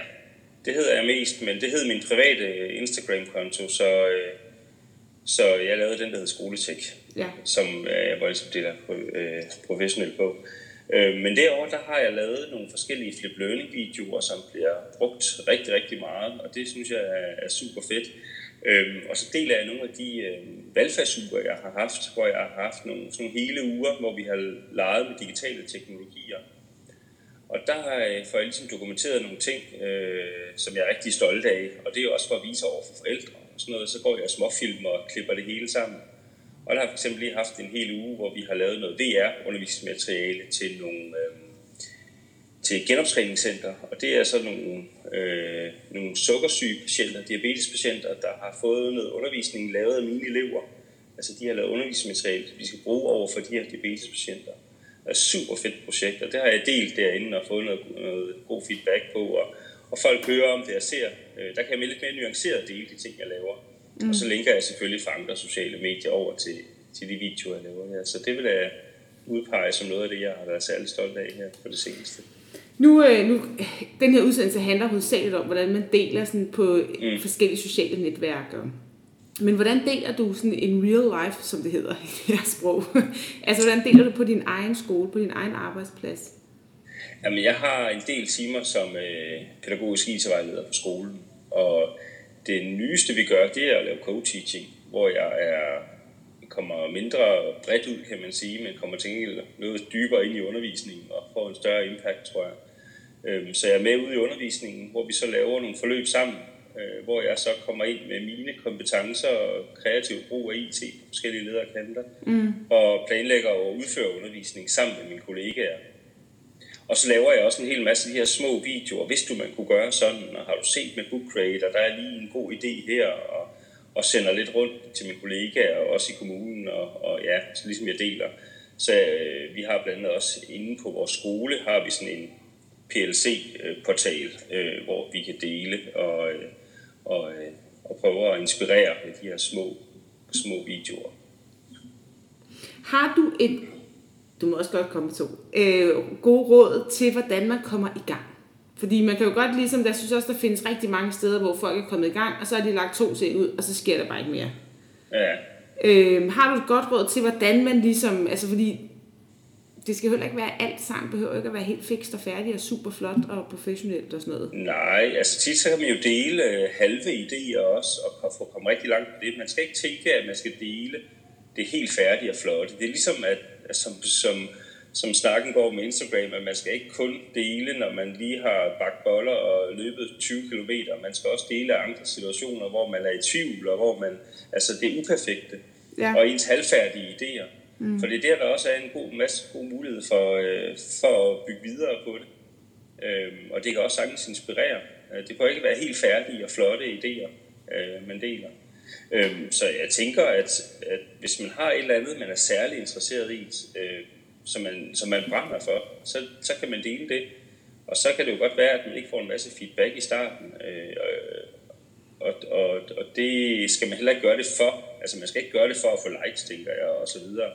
Speaker 7: det hedder jeg mest, men det hed min private Instagram-konto, så, øh, så jeg lavede den, der hed Skoletek,
Speaker 1: Ja.
Speaker 7: som øh, jeg var ligesom det der øh, professionelt på. Øh, men derovre, der har jeg lavet nogle forskellige flip learning videoer, som bliver brugt rigtig, rigtig meget, og det synes jeg er, er super fedt. Øhm, og så deler jeg nogle af de øh, valgfagsuger, jeg har haft, hvor jeg har haft nogle, sådan nogle hele uger, hvor vi har leget med digitale teknologier. Og der får øh, jeg ligesom dokumenteret nogle ting, øh, som jeg er rigtig stolt af. Og det er også for at vise over for forældre og sådan noget. Så går jeg og småfilmer og klipper det hele sammen. Og der har jeg for eksempel lige haft en hel uge, hvor vi har lavet noget DR-undervisningsmateriale til nogle... Øh, til genoptræningscenter, og det er så nogle, øh, nogle sukkersyge patienter, diabetespatienter, der har fået noget undervisning lavet af mine elever. Altså de har lavet undervisningsmateriale, vi skal bruge over for de her diabetespatienter. Er super fedt projekt, og det har jeg delt derinde og fået noget, noget god feedback på, og, og folk hører om det, jeg ser. Øh, der kan jeg lidt mere nuanceret dele de ting, jeg laver. Mm. Og så linker jeg selvfølgelig fra andre sociale medier over til, til de videoer, jeg laver her. Så det vil jeg udpege som noget af det, jeg har været særlig stolt af her på det seneste.
Speaker 1: Nu, øh, nu, den her udsendelse handler hovedsageligt om, hvordan man deler sådan på mm. forskellige sociale netværk. Men hvordan deler du sådan en real life, som det hedder i jeres sprog? altså, hvordan deler du på din egen skole, på din egen arbejdsplads?
Speaker 7: Jamen, jeg har en del timer som øh, pædagogisk IT-vejleder på skolen, og det nyeste, vi gør, det er at lave co-teaching, hvor jeg er kommer mindre bredt ud, kan man sige, men kommer til noget dybere ind i undervisningen og får en større impact, tror jeg. Øhm, så jeg er med ud i undervisningen, hvor vi så laver nogle forløb sammen, øh, hvor jeg så kommer ind med mine kompetencer og kreativ brug af IT på forskellige lederkanter, mm. og planlægger og udfører undervisning sammen med mine kollegaer. Og så laver jeg også en hel masse af de her små videoer. Hvis du, man kunne gøre sådan, og har du set med Book Creator, der er lige en god idé her, og, og sender lidt rundt til mine kollegaer, og også i kommunen, og, og ja, så ligesom jeg deler. Så øh, vi har blandt andet også inde på vores skole, har vi sådan en PLC-portal, øh, hvor vi kan dele og, øh, og, øh, og prøve at inspirere med de her små, små videoer.
Speaker 1: Har du et, du må også godt komme to, øh, gode råd til, hvordan man kommer i gang? Fordi man kan jo godt ligesom, der synes også, der findes rigtig mange steder, hvor folk er kommet i gang, og så har de lagt to ting ud, og så sker der bare ikke mere.
Speaker 7: Ja.
Speaker 1: Øh, har du et godt råd til, hvordan man ligesom, altså fordi det skal heller ikke være alt sammen, behøver ikke at være helt fikst og færdigt og super flot og professionelt og sådan noget.
Speaker 7: Nej, altså tit så kan man jo dele øh, halve idéer også, og få komme rigtig langt på det. Man skal ikke tænke, at man skal dele det helt færdige og flotte. Det er ligesom, at, at som, som, som snakken går med Instagram, at man skal ikke kun dele, når man lige har bagt boller og løbet 20 km. Man skal også dele andre situationer, hvor man er i tvivl, og hvor man, altså det er uperfekte. Ja. Og ens halvfærdige idéer. Mm. For det er der, der også er en god masse god mulighed for, øh, for at bygge videre på det. Øh, og det kan også sagtens inspirere. Øh, det kan ikke være helt færdige og flotte idéer, øh, man deler. Øh, så jeg tænker, at, at hvis man har et eller andet, man er særlig interesseret i, øh, som, man, som man brænder for, så, så kan man dele det. Og så kan det jo godt være, at man ikke får en masse feedback i starten. Øh, og, og, og det skal man heller ikke gøre det for. Altså man skal ikke gøre det for at få likes, tænker jeg, og så videre.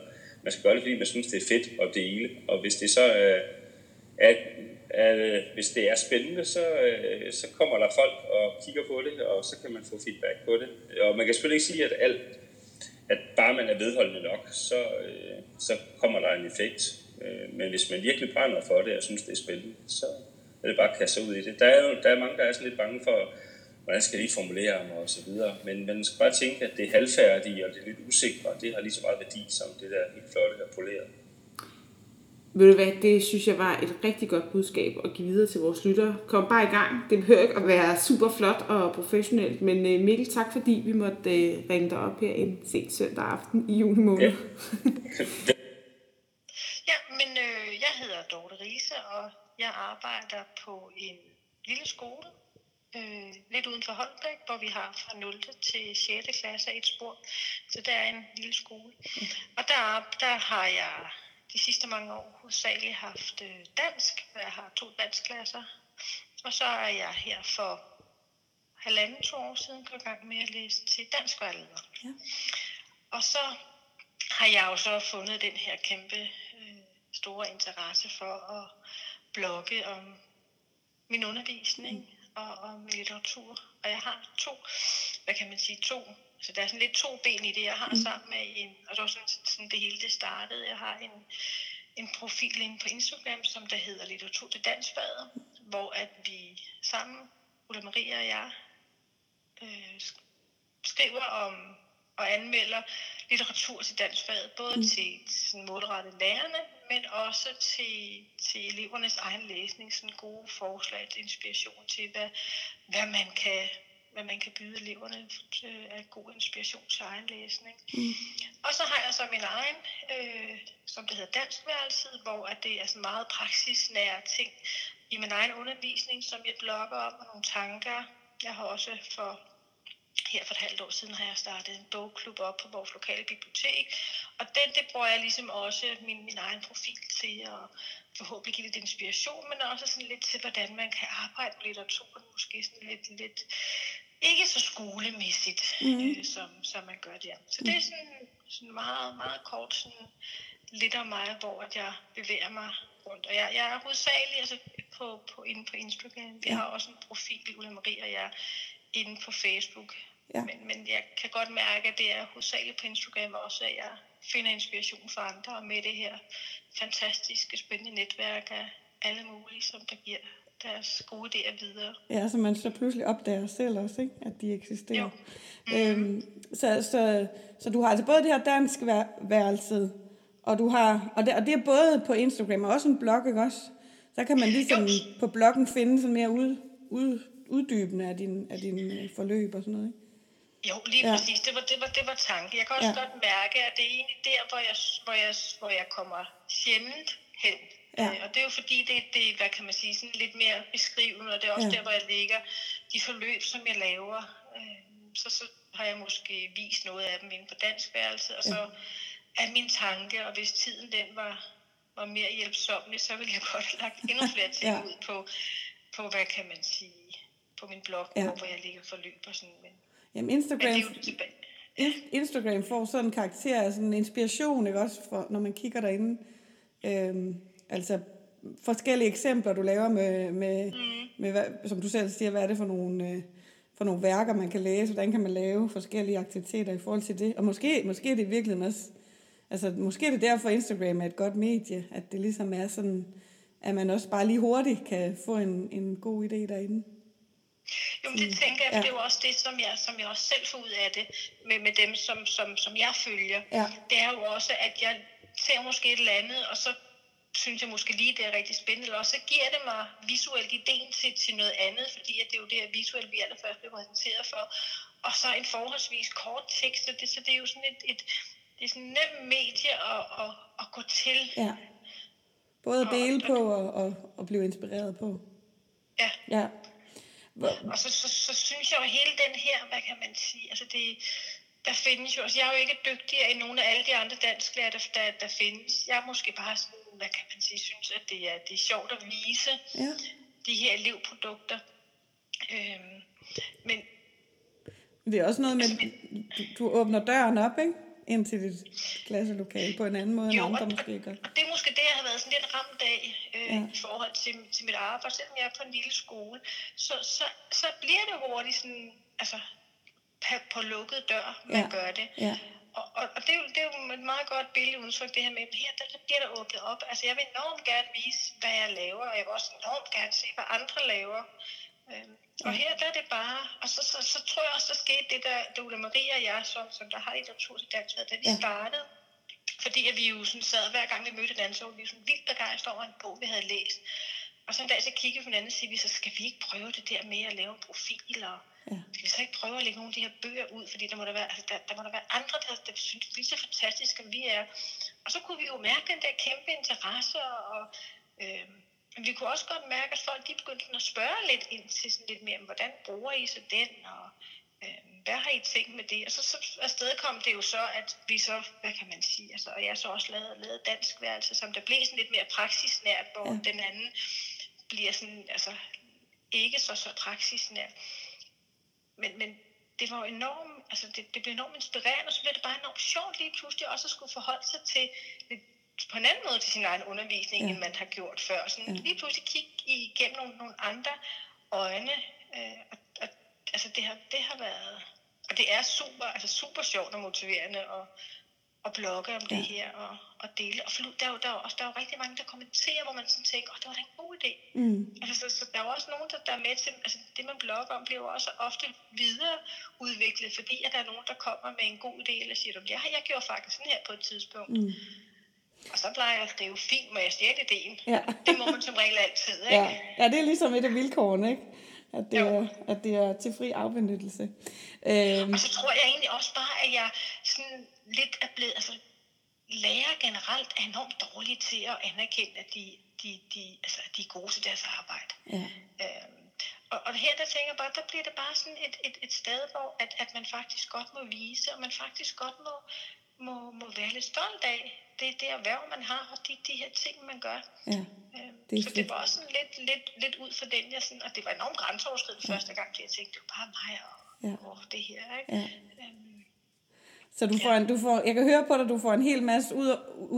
Speaker 7: Man skal gøre det, fordi man synes, det er fedt at dele. Og hvis det så øh, er, at, at hvis det er spændende, så, øh, så kommer der folk og kigger på det, og så kan man få feedback på det. Og man kan selvfølgelig ikke sige, at alt, at bare man er vedholdende nok, så, øh, så kommer der en effekt. Øh, men hvis man virkelig brænder for det og synes, det er spændende, så er det bare at kaste sig ud i det. Der er, jo, der er mange, der er sådan lidt bange for, hvordan skal jeg lige formulere mig og så videre. Men man skal bare tænke, at det er halvfærdige og det er lidt usikre, det har lige så meget værdi som det der helt flotte og poleret.
Speaker 1: Ved du hvad, det synes jeg var et rigtig godt budskab at give videre til vores lyttere. Kom bare i gang. Det behøver ikke at være super flot og professionelt, men øh, Mikkel, tak fordi vi måtte øh, ringe dig op her en sent søndag aften i juni måned. Ja,
Speaker 3: ja men øh, jeg hedder Dorte Riese, og jeg arbejder på en lille skole øh, lidt uden for Holbæk, hvor vi har fra 0. til 6. klasse et spor. Så der er en lille skole. Og der, der har jeg de sidste mange år hovedsageligt haft øh, dansk, jeg har to danskklasser. Og så er jeg her for halvanden, to år siden på gang med at læse til dansk vejleder. Ja. Og så har jeg jo så fundet den her kæmpe øh, store interesse for at blogge om min undervisning. Mm og om litteratur. Og jeg har to, hvad kan man sige, to, så der er sådan lidt to ben i det, jeg har mm. sammen med en, og det var sådan, sådan det hele det startede. Jeg har en, en profil inde på Instagram, som der hedder Litteratur til Dansfaget, hvor at vi sammen, Ulla Maria og jeg, øh, skriver om og anmelder litteratur til danskfaget, både mm. til sådan målrettet lærerne, men også til, til elevernes egen læsning, sådan gode forslag til inspiration til, hvad, hvad man kan hvad man kan byde eleverne øh, af god inspiration til egen læsning. Mm. Og så har jeg så min egen, øh, som det hedder Danskværelset, hvor at det er sådan meget praksisnære ting i min egen undervisning, som jeg blogger om, og nogle tanker. Jeg har også for her for et halvt år siden har jeg startet en bogklub op på vores lokale bibliotek, og den, det bruger jeg ligesom også min, min egen profil til at forhåbentlig give lidt inspiration, men også sådan lidt til, hvordan man kan arbejde med litteraturen, måske sådan lidt, lidt ikke så skolemæssigt, mm. øh, som, som man gør der. Så det er sådan, sådan meget, meget kort sådan lidt om mig, hvor at jeg bevæger mig rundt. Og jeg, jeg er hovedsagelig altså på, på, inde på Instagram. Vi ja. har også en profil, Ulla Marie og jeg, inde på Facebook. Ja. Men, men jeg kan godt mærke, at det er hovedsageligt på Instagram også, at jeg finder inspiration for andre med det her fantastiske, spændende netværk af alle mulige, som der giver deres gode idéer videre.
Speaker 2: Ja, så man så pludselig opdager selv også, ikke? at de eksisterer. Jo. Mm-hmm. Øhm, så, så, så du har altså både det her dansk værelse, og du har, og det, og det er både på Instagram og også en blog, ikke også? Så kan man ligesom jo. på bloggen finde sådan mere ud, ud, uddybende af din, af din øh, forløb og sådan noget, ikke?
Speaker 3: Jo, lige ja. præcis. Det var, det, var, det var tanken. Jeg kan også ja. godt mærke, at det er egentlig der, hvor jeg, hvor jeg, hvor jeg kommer sjældent hen. Ja. Øh, og det er jo fordi, det, det hvad kan man sige, sådan lidt mere beskrivende, og det er også ja. der, hvor jeg lægger de forløb, som jeg laver. Øh, så, så har jeg måske vist noget af dem inde på danskværelset, og så ja. er min tanke, og hvis tiden den var, var mere hjælpsommelig, så ville jeg godt have lagt endnu flere ting ja. ud på, på, hvad kan man sige, på min blog, ja. hvor jeg lægger forløb og sådan. Men,
Speaker 2: Jamen Instagram, Instagram får sådan en karakter af sådan en inspiration, ikke også, for, når man kigger derinde. Øhm, altså forskellige eksempler, du laver med, med, mm. med hvad, som du selv siger, hvad er det for nogle, øh, for nogle værker, man kan læse, hvordan kan man lave forskellige aktiviteter i forhold til det. Og måske, måske er det i virkeligheden også, altså måske er det derfor Instagram er et godt medie, at det ligesom er sådan, at man også bare lige hurtigt kan få en, en god idé derinde.
Speaker 3: Jo, men det tænker jeg, ja. det er jo også det, som jeg, som jeg også selv får ud af det, med, med dem, som, som, som jeg følger. Ja. Det er jo også, at jeg ser måske et eller andet, og så synes jeg måske lige, det er rigtig spændende, eller også så giver det mig visuelt ideen til, til noget andet, fordi at det er jo det her visuelt, vi allerførst bliver præsenteret for. Og så en forholdsvis kort tekst, så det, så det er jo sådan et, et det er sådan en nem medie at, at, at gå til.
Speaker 2: Ja. Både at dele og, på og, og, og blive inspireret på.
Speaker 3: Ja.
Speaker 2: Ja.
Speaker 3: Og så, så, så synes jeg jo hele den her, hvad kan man sige, altså det, der findes jo, altså jeg er jo ikke dygtigere end nogle af alle de andre dansklærer, der, der, der findes. Jeg er måske bare sådan, hvad kan man sige, synes, at det er, det er sjovt at vise ja. de her elevprodukter. Øhm, men
Speaker 2: det er også noget med, altså, du, du åbner døren op, ikke? Ind til dit klasselokale på en anden måde, jo, end andre måske gør.
Speaker 3: Og det er måske det, jeg har været sådan lidt ramt af øh, ja. i forhold til, til mit arbejde. Selvom jeg er på en lille skole, så, så, så bliver det hurtigt sådan, altså på lukket dør, man ja. gør det. Ja. Og, og, og det, er jo, det er jo et meget godt billede udtryk, det her med, at her der, der bliver der åbnet op. Altså jeg vil enormt gerne vise, hvad jeg laver, og jeg vil også enormt gerne se, hvad andre laver. Øhm, og her der er det bare, og så, så, så tror jeg også, der skete det der, det Ulla Maria og jeg, som, som der har litteratur til dansk, da vi ja. startede. Fordi at vi jo sådan sad, hver gang vi mødte en anden, så var vi sådan vildt begejstrede over en bog, vi havde læst. Og så en dag, så kiggede vi på hinanden og vi, så skal vi ikke prøve det der med at lave en profil, og ja. skal vi så ikke prøve at lægge nogle af de her bøger ud, fordi der må der være, altså der, der må der være andre, der, der synes, vi er så fantastiske, som vi er. Og så kunne vi jo mærke den der kæmpe interesse, og øh, vi kunne også godt mærke, at folk de begyndte at spørge lidt ind til sådan lidt mere, hvordan bruger I så den, og øh, hvad har I tænkt med det? Og så, så afsted kom det jo så, at vi så, hvad kan man sige, altså, og jeg så også lavede, lavede dansk værelse, som der blev sådan lidt mere praksisnært, hvor ja. den anden bliver sådan, altså ikke så, så praksisnært. Men, men det var enormt, altså det, det blev enormt inspirerende, og så blev det bare enormt sjovt lige pludselig også at skulle forholde sig til lidt, på en anden måde til sin egen undervisning, ja. end man har gjort før. Sådan ja. lige pludselig kigge igennem nogle, nogle andre øjne. Øh, og, og, altså det har, det har været, og det er super, altså super sjovt og motiverende at, at blogge om det her og, og dele. Og der, er jo, der, er jo også, der er jo rigtig mange, der kommenterer, hvor man sådan tænker, åh, det var da en god idé.
Speaker 2: Mm.
Speaker 3: Altså, så, så der er jo også nogen, der, der er med til, altså det man blogger om, bliver jo også ofte videre udviklet, fordi at der er nogen, der kommer med en god idé, eller siger, du, ja, jeg gjorde faktisk sådan her på et tidspunkt.
Speaker 2: Mm.
Speaker 3: Og så plejer jeg at skrive, fint, må jeg stjæle idéen.
Speaker 2: Ja.
Speaker 3: Det må man som regel altid, ikke?
Speaker 2: Ja. ja, det er ligesom et af vilkårene, ikke? At det,
Speaker 3: Jo.
Speaker 2: er, at det er til fri afbenyttelse. Øhm,
Speaker 3: Og så tror jeg egentlig også bare, at jeg sådan lidt er blevet, altså lærere generelt er enormt dårlige til at anerkende, at de, de, de, altså, at de er gode til deres arbejde.
Speaker 2: ja.
Speaker 3: Øhm, og, og her der tænker jeg bare, der bliver det bare sådan et, et, et sted, hvor at, at man faktisk godt må vise, og man faktisk godt må, må, må være lidt stolt af det, det erhverv, man har, og de, de her ting, man gør.
Speaker 2: ja.
Speaker 3: Øhm,
Speaker 2: Det er
Speaker 3: så det var også sådan lidt, lidt, lidt ud for den, jeg sådan, og det var enormt grænseoverskridende ja. første gang, jeg tænkte, det var bare mig og,
Speaker 2: Ja.
Speaker 3: og det her, ikke?
Speaker 2: Ja.
Speaker 3: Øhm,
Speaker 2: Så du får, en, du får, jeg kan høre på dig, du får en hel masse ud,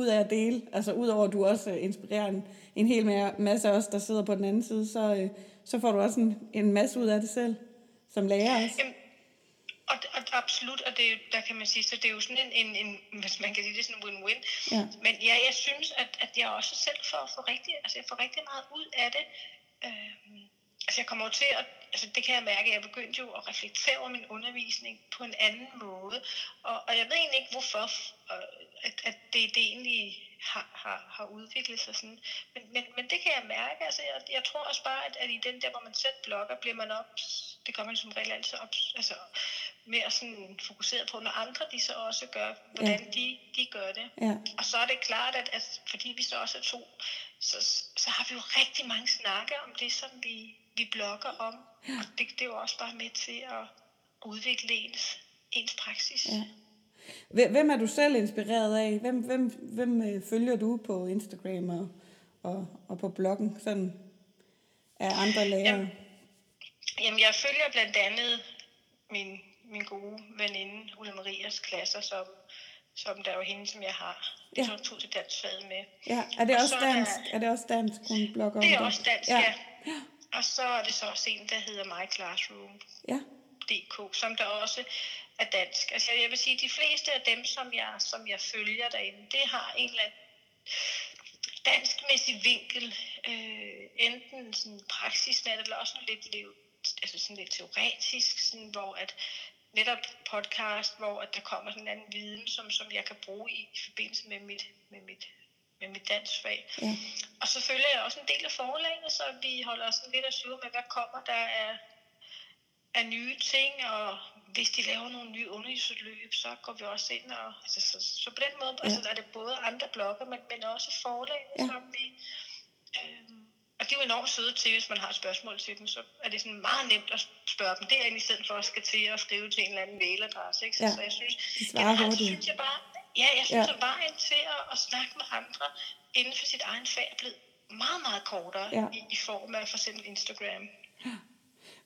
Speaker 2: ud af at dele. Altså udover at du også øh, inspirerer en, en hel ma- masse af os, der sidder på den anden side, så, øh, så får du også en, en masse ud af det selv, som lærer også.
Speaker 3: Jamen, og, og absolut, og det, er der kan man sige, så det er jo sådan en, en, en hvis man kan sige det, sådan en win-win.
Speaker 2: Ja.
Speaker 3: Men ja, jeg synes, at, at jeg også selv får, får, rigtig, altså jeg får rigtig meget ud af det. Øhm, altså jeg kommer jo til at, altså det kan jeg mærke, jeg begyndte jo at reflektere over min undervisning på en anden måde. Og, og jeg ved egentlig ikke, hvorfor øh, at, at det, det egentlig har, har, har udviklet sig sådan. Men, men, men det kan jeg mærke. Altså jeg, jeg tror også bare, at, at i den der, hvor man selv blogger, bliver man op, det gør man som regel altid op, altså mere sådan fokuseret på, når andre de så også gør, hvordan ja. de, de gør det.
Speaker 2: Ja.
Speaker 3: Og så er det klart, at, at fordi vi så også er to, så, så har vi jo rigtig mange snakke om det, som vi, vi blogger om. Og det, det er jo også bare med til at udvikle ens, ens praksis.
Speaker 2: Ja. Hvem hvem er du selv inspireret af? Hvem, hvem, hvem øh, følger du på Instagram og, og, og på bloggen? Sådan af andre lærere?
Speaker 3: Jamen, Jamen, jeg følger blandt andet min, min gode veninde, Ulla Marias klasser, som, som der er jo hende, som jeg har.
Speaker 2: Ja.
Speaker 3: Jeg tog til danskfaget med.
Speaker 2: Ja, er det
Speaker 3: Og
Speaker 2: også
Speaker 3: så er-
Speaker 2: dansk? Er det også dansk, hun blogger
Speaker 3: Det er også dansk, ja.
Speaker 2: ja.
Speaker 3: Og så er det så også en, der hedder My Classroom.
Speaker 2: Ja,
Speaker 3: DK, som der også er dansk. Altså jeg vil sige, de fleste af dem, som jeg, som jeg følger derinde, det har en eller anden danskmæssig vinkel, øh, enten sådan praksisnat, eller også sådan lidt, lidt, altså sådan lidt teoretisk, sådan, hvor at netop podcast, hvor at der kommer sådan en anden viden, som, som jeg kan bruge i, i forbindelse med mit, med mit, med mit dansfag.
Speaker 2: ja,
Speaker 3: Og så følger jeg også en del af forlagene, så vi holder sådan lidt af styr med, hvad kommer der af, af nye ting, og hvis de laver nogle nye undervisningsløb, så går vi også ind og... Altså, så, så på den måde ja. altså, er det både andre blogger, men, men også forlagene,
Speaker 2: Ja.
Speaker 3: som vi... Øhm, og de er jo enormt søde til, hvis man har et spørgsmål til dem, så er det sådan meget nemt at spørge dem derinde, i stedet for at skal til at skrive til en eller anden mailadresse. Ikke? Så,
Speaker 2: Ja.
Speaker 3: så jeg synes, generelt, så synes jeg bare, ja, jeg synes,
Speaker 2: Ja.
Speaker 3: at vejen til at, at snakke med andre inden for sit egen fag er blevet meget, meget kortere
Speaker 2: Ja.
Speaker 3: i, i form af for eksempel Instagram.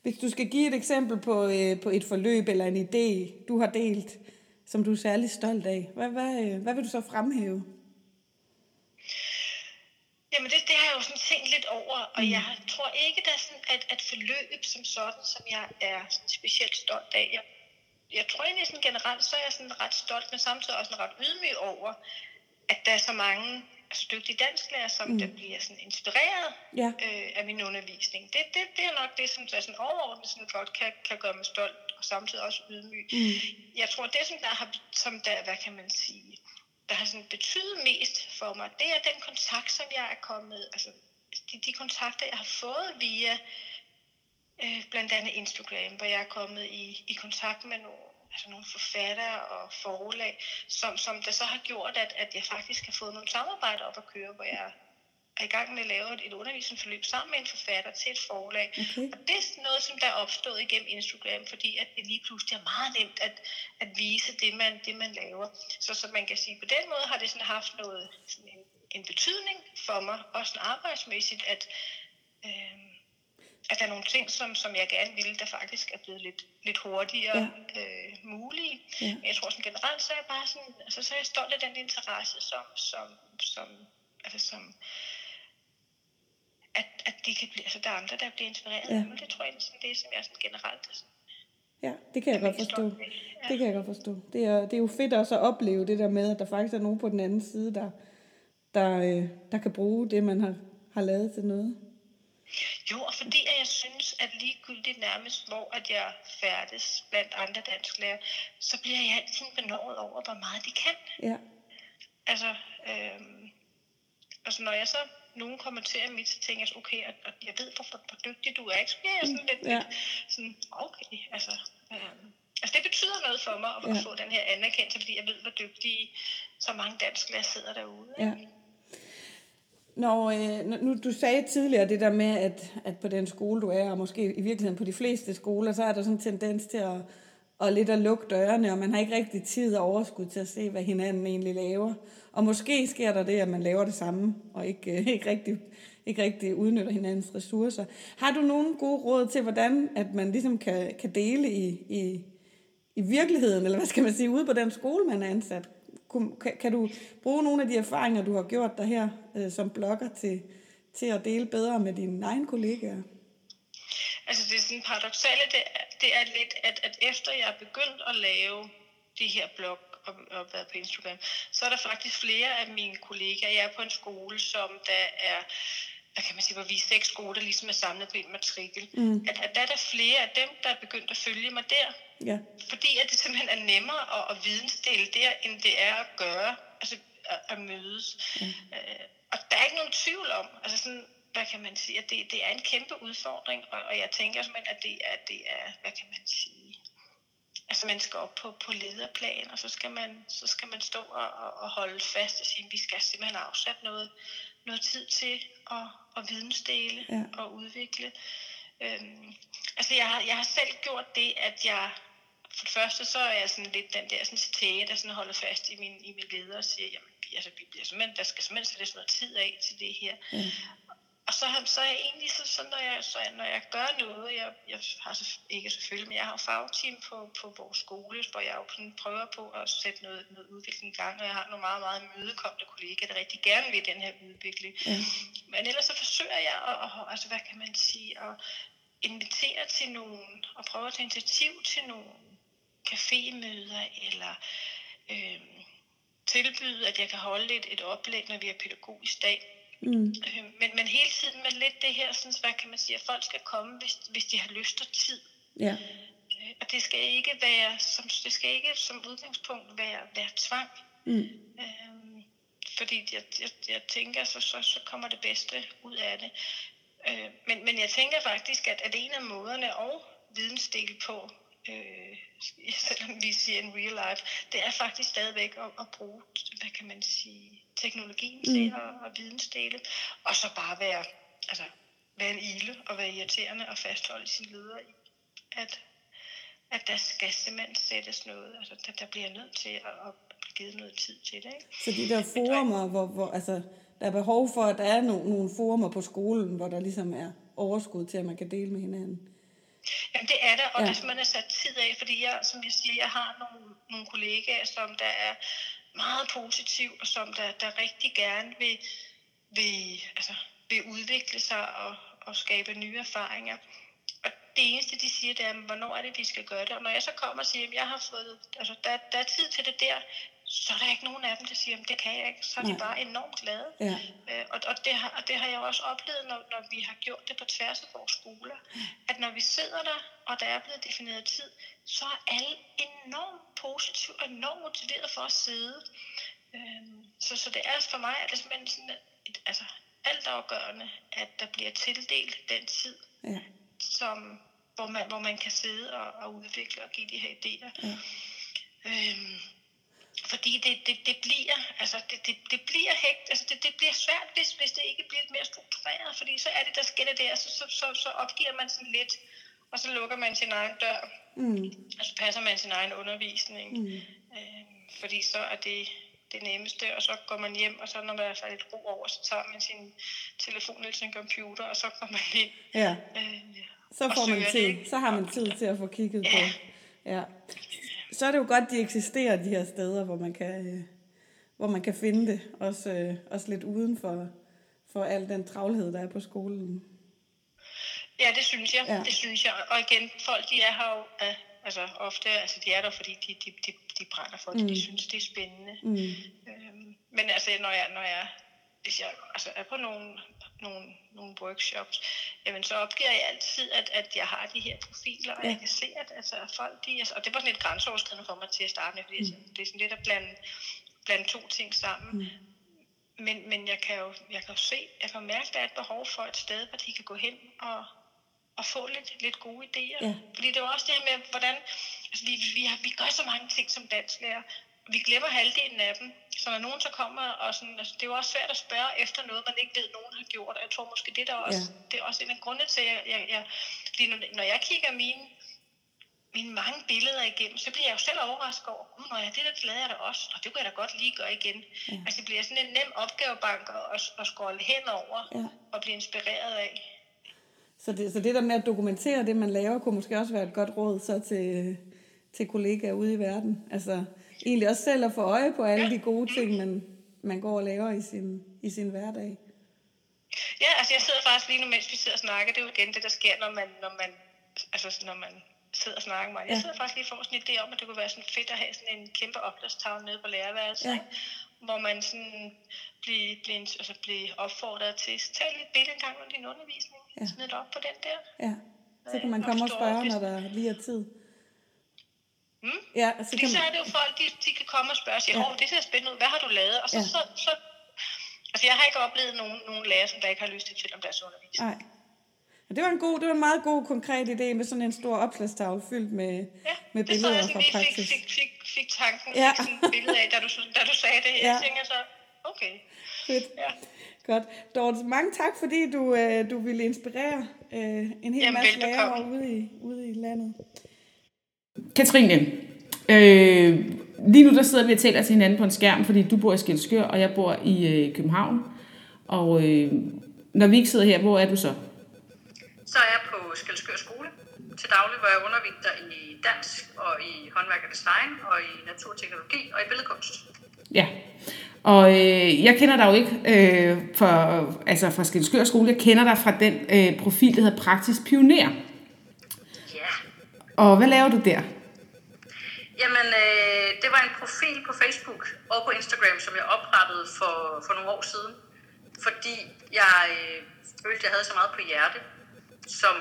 Speaker 2: Hvis du skal give et eksempel på, øh, på et forløb eller en idé, du har delt, som du er særlig stolt af, hvad, hvad, øh, hvad vil du så fremhæve?
Speaker 3: Jamen det, det har jeg jo sådan tænkt lidt over, og mm. jeg tror ikke, der er sådan et, et forløb som sådan, som jeg er specielt stolt af. Jeg, jeg tror egentlig sådan generelt, så er jeg sådan ret stolt, men samtidig også sådan ret ydmyg over, at der er så mange altså dygtige dansklærer, som mm. der bliver sådan inspireret
Speaker 2: Ja.
Speaker 3: øh, af min undervisning. Det, det, det er nok det, som der sådan overordnet sådan godt kan, kan gøre mig stolt, og samtidig også ydmyg. Mm. Jeg tror, det som der har, som der, hvad kan man sige, der har sådan betydet mest for mig, det er den kontakt, som jeg er kommet, altså de, de kontakter, jeg har fået via øh, blandt andet Instagram, hvor jeg er kommet i, i kontakt med nogle, altså nogle forfattere og forlag, som, som der så har gjort, at, at jeg faktisk har fået nogle samarbejder op at køre, hvor jeg er i gang med at lave et, et undervisningsforløb sammen med en forfatter til et forlag.
Speaker 2: Okay.
Speaker 3: Og det er sådan noget, som der er opstået igennem Instagram, fordi at det lige pludselig er meget nemt at, at vise det man, det, man laver. Så, så man kan sige, på den måde har det sådan haft noget, sådan en, en betydning for mig, også sådan arbejdsmæssigt, at, øh, at der er nogle ting, som, som jeg gerne ville, der faktisk er blevet lidt, lidt hurtigere ja. øh, mulige.
Speaker 2: Ja.
Speaker 3: Men jeg tror sådan generelt, så er jeg bare sådan, altså, så er jeg stolt af den interesse, som, som, som, altså, som at, at de kan blive, altså der er andre, der bliver inspireret
Speaker 2: Ja.
Speaker 3: mig. Det tror jeg, sådan, det er, som jeg sådan generelt er sådan
Speaker 2: Ja, det kan jeg godt forstå. Det kan jeg godt forstå. Det er, det er jo fedt også at opleve det der med, at der faktisk er nogen på den anden side, der, der, øh, der kan bruge det, man har, har lavet til noget.
Speaker 3: Jo, og fordi at jeg synes, at ligegyldigt nærmest, hvor at jeg færdes blandt andre dansklærer, så bliver jeg altid benådet over, hvor meget de kan.
Speaker 2: Ja,
Speaker 3: Altså, øhm, altså når jeg så nogen kommenterer mit, så tænker jeg, okay, og, og jeg ved, hvor, hvor, dygtig du er, ikke? Så bliver jeg sådan lidt,
Speaker 2: Ja.
Speaker 3: sådan, okay, altså, øhm, altså det betyder noget for mig at,
Speaker 2: Ja.
Speaker 3: få den her anerkendelse, fordi jeg ved, hvor dygtige så mange dansklærer sidder derude.
Speaker 2: ja. Når, øh, nu- du sagde tidligere det der med, at, at på den skole, du er, og måske i virkeligheden på de fleste skoler, så er der sådan en tendens til at, at lidt at lukke dørene, og man har ikke rigtig tid og overskud til at se, hvad hinanden egentlig laver. Og måske sker der det, at man laver det samme, og ikke, øh, ikke, rigtig, ikke rigtig udnytter hinandens ressourcer. Har du nogle gode råd til, hvordan at man ligesom kan, kan dele i, i, i virkeligheden, eller hvad skal man sige, ude på den skole, man er ansat? Kan, kan du bruge nogle af de erfaringer, du har gjort dig her øh, som blogger til, til at dele bedre med dine egne kollegaer?
Speaker 3: Altså det er sådan paradoxale, det er, det er lidt, at, at efter jeg er begyndt at lave de her blog og, og været på Instagram, så er der faktisk flere af mine kollegaer. Jeg er på en skole, som der er, hvad kan man sige, hvor vi er seks skoler, der ligesom er samlet på en matrikel. Mm. At, at der er der flere af dem, der er begyndt at følge mig der.
Speaker 2: Ja,
Speaker 3: Fordi at det simpelthen er nemmere at, at vidensdele der, end det er at gøre, altså at, at mødes. Mm. Øh, og der er ikke nogen tvivl om, altså sådan, hvad kan man sige, at det, det er en kæmpe udfordring, og, og jeg tænker simpelthen, at det, er, det er, hvad kan man sige, altså man skal op på, på lederplan, og så skal man, så skal man stå og, og, holde fast og sige, at vi skal simpelthen afsætte noget, noget tid til at, at vidensdele
Speaker 2: Ja.
Speaker 3: og udvikle. Øhm, altså jeg har, jeg har selv gjort det, at jeg for det første så er jeg sådan lidt den der sådan stæge, der sådan holder fast i min, i min leder og siger, jamen vi- altså, vi bliver simpelthen, der skal simpelthen sættes noget tid af til det her. Ja. Og så, så er jeg egentlig så, så når, jeg, så når jeg gør noget, jeg, jeg har så, ikke selvfølgelig, men jeg har jo fagteam på, på vores skole, hvor jeg jo sådan prøver på at sætte noget, noget udvikling i gang, og jeg har nogle meget, meget mødekommende kollegaer, der rigtig gerne vil den her udvikling. Ja. Men ellers så forsøger jeg at, at, altså hvad kan man sige, at invitere til nogen, og prøve at tage initiativ til nogle cafémøder, eller øh, tilbyde, at jeg kan holde et, et oplæg, når vi har pædagogisk dag. Mm. Øh, men, men hele tiden med lidt det her, sådan, hvad kan man sige, at folk skal komme, hvis, hvis de har lyst og tid.
Speaker 2: ja,
Speaker 3: Øh, Og det skal ikke være, som, det skal ikke som udgangspunkt være, være tvang. Mm. Øhm, fordi jeg, jeg, jeg tænker, så, så, så kommer det bedste ud af det. Øh, men, men jeg tænker faktisk, at, at en af måderne og vidensdel på, øh, selvom vi siger en real life, det er faktisk stadigvæk at, at bruge, hvad kan man sige, teknologien mm. til at, at vidensdele. Og så bare være, altså, være en ile og være irriterende og fastholde sin leder i, at at der skal simpelthen sættes noget, altså der, der bliver nødt til at, at blive givet noget tid til det. Ikke?
Speaker 2: så de der forumer, hvor, hvor altså, der er behov for, at der er nogle, nogle forumer på skolen, hvor der ligesom er overskud til, at man kan dele med hinanden.
Speaker 3: Jamen det er der, og
Speaker 2: Ja.
Speaker 3: skal man have sat tid af, fordi jeg, som jeg siger, jeg har nogle, nogle kollegaer, som der er meget positiv, og som der, der rigtig gerne vil, vil, altså, vil udvikle sig og, og skabe nye erfaringer. Og det eneste, de siger, det er, hvornår er det, vi skal gøre det? Og når jeg så kommer og siger, at jeg har fået, altså, der, der er tid til det der, så er der ikke nogen af dem, der siger, at det kan jeg ikke. Så er de
Speaker 2: Nej.
Speaker 3: bare enormt glade.
Speaker 2: Ja.
Speaker 3: Øh, og, og, det har, og det har jeg også oplevet, når, når vi har gjort det på tværs af vores skoler. At når vi sidder der, og der er blevet defineret tid, så er alle enormt positive og enormt motiveret for at sidde. Øhm, så, så det er for mig, er det simpelthen sådan et, altså, altafgørende, at der bliver tildelt den tid,
Speaker 2: Ja,
Speaker 3: som, hvor, man, hvor man kan sidde og, og udvikle og give de her idéer. Ja. Øhm, fordi det, det, det bliver, altså det, det, det bliver hægt, altså det, det bliver svært, hvis, hvis det ikke bliver mere struktureret, fordi så er det, der sker det der, så, så, så, så opgiver man sådan lidt, og så lukker man sin egen dør, mm. og så passer man sin egen undervisning, mm. øhm, fordi så er det det nemmeste, og så går man hjem, og så når der er lidt ro over, så tager man sin telefon eller sin computer, og så går man ind.
Speaker 2: ja.
Speaker 3: Øh,
Speaker 2: Så
Speaker 3: og
Speaker 2: får man tid. Så har man tid til at få kigget på.
Speaker 3: Ja.
Speaker 2: Så er det jo godt, de eksisterer, de her steder, hvor man kan, øh, hvor man kan finde det. Også, øh, også lidt uden for, for al den travlhed, der er på skolen.
Speaker 3: Ja, det synes jeg.
Speaker 2: Ja.
Speaker 3: Det synes jeg. Og igen, folk de er her jo af Altså ofte, altså de er der, fordi de, de, de, de brænder for det, mm. de synes, det er spændende. Mm. Øhm, men altså, når jeg, når jeg, hvis jeg altså, er på nogle, nogle, nogle workshops, jamen så opgiver jeg altid, at, at jeg har de her profiler, og ja. jeg kan se, at altså, folk, de, altså, og det var sådan lidt grænseoverskridende for mig til at starte med, fordi mm. det er sådan lidt at blande, blande to ting sammen. Mm. Men, men jeg kan jo jeg kan jo se, jeg kan mærke, at der er et behov for et sted, hvor de kan gå hen og, og få lidt, lidt gode idéer. Ja. Fordi det er jo også det her med, hvordan altså vi, vi, har, vi gør så mange ting som dansklærer, vi glemmer halvdelen af dem. Så når nogen så kommer, og sådan, altså, det er jo også svært at spørge efter noget, man ikke ved, nogen har gjort. Og jeg tror måske, det, der også, ja. det er også en af grundene til, at jeg, jeg, jeg, når, når jeg kigger mine, mine mange billeder igennem, så bliver jeg jo selv overrasket over, når jeg det der, det lavede jeg da også, og det kunne jeg da godt lige gøre igen. Ja. Altså det bliver sådan en nem opgavebank at, at scrolle henover ja. og blive inspireret af.
Speaker 2: Så det, så det der med at dokumentere det, man laver, kunne måske også være et godt råd så til, til kollegaer ude i verden. Altså egentlig også selv at få øje på alle de gode ting, man, man går og laver i sin, i sin hverdag.
Speaker 3: Ja, altså jeg sidder faktisk lige nu, mens vi sidder og snakker, det er jo igen det, der sker, når man, når man, altså når man sidder og snakker med mig. Jeg sidder faktisk lige og får sådan en idé om, at det kunne være sådan fedt at have sådan en kæmpe opslagstavle nede på lærerværelset, ja. hvor man sådan bliver, bliver, altså bliver opfordret til at tage lidt billede en gang under din undervisning. Ja. Smid det op på den der.
Speaker 2: Ja, så kan man komme og spørge, når der lige er tid.
Speaker 3: Mm? Ja, så, kan så er det jo folk, de, de kan komme og spørge og sige, ja. det ser spændende ud, hvad har du lavet? Og så, ja. så, så, altså jeg har ikke oplevet nogen, nogen lærer, som der ikke har lyst til at om deres undervisning. Nej.
Speaker 2: Det var en god, det var en meget god konkret idé med sådan en stor opslagstavle fyldt med, ja, med billeder fra praksis.
Speaker 3: Fik, fik, fik, fik tanken, ja. fik sådan et billede af, da du, da du sagde det. Ja. Jeg tænker så, okay.
Speaker 2: Fedt. Ja. Godt. Dorte, mange tak, fordi du, øh, du ville inspirere øh, en hel Jamen, masse lærere ude i, ude i landet.
Speaker 1: Katrine, øh, lige nu der sidder vi og taler til hinanden på en skærm, fordi du bor i Skelskør, og jeg bor i øh, København. Og øh, når vi ikke sidder her, hvor er du så?
Speaker 3: Så er jeg på Skelskør skole til daglig, hvor jeg underviser i dansk og i håndværk og design og i naturteknologi og i billedkunst.
Speaker 1: Ja, og øh, jeg kender dig jo ikke øh, for, altså fra Skelskør skole, jeg kender dig fra den øh, profil, der hedder Praktisk Pioner. Og hvad laver du der?
Speaker 3: Jamen, øh, det var en profil på Facebook og på Instagram, som jeg oprettede for, for nogle år siden. Fordi jeg øh, følte, jeg havde så meget på hjerte, som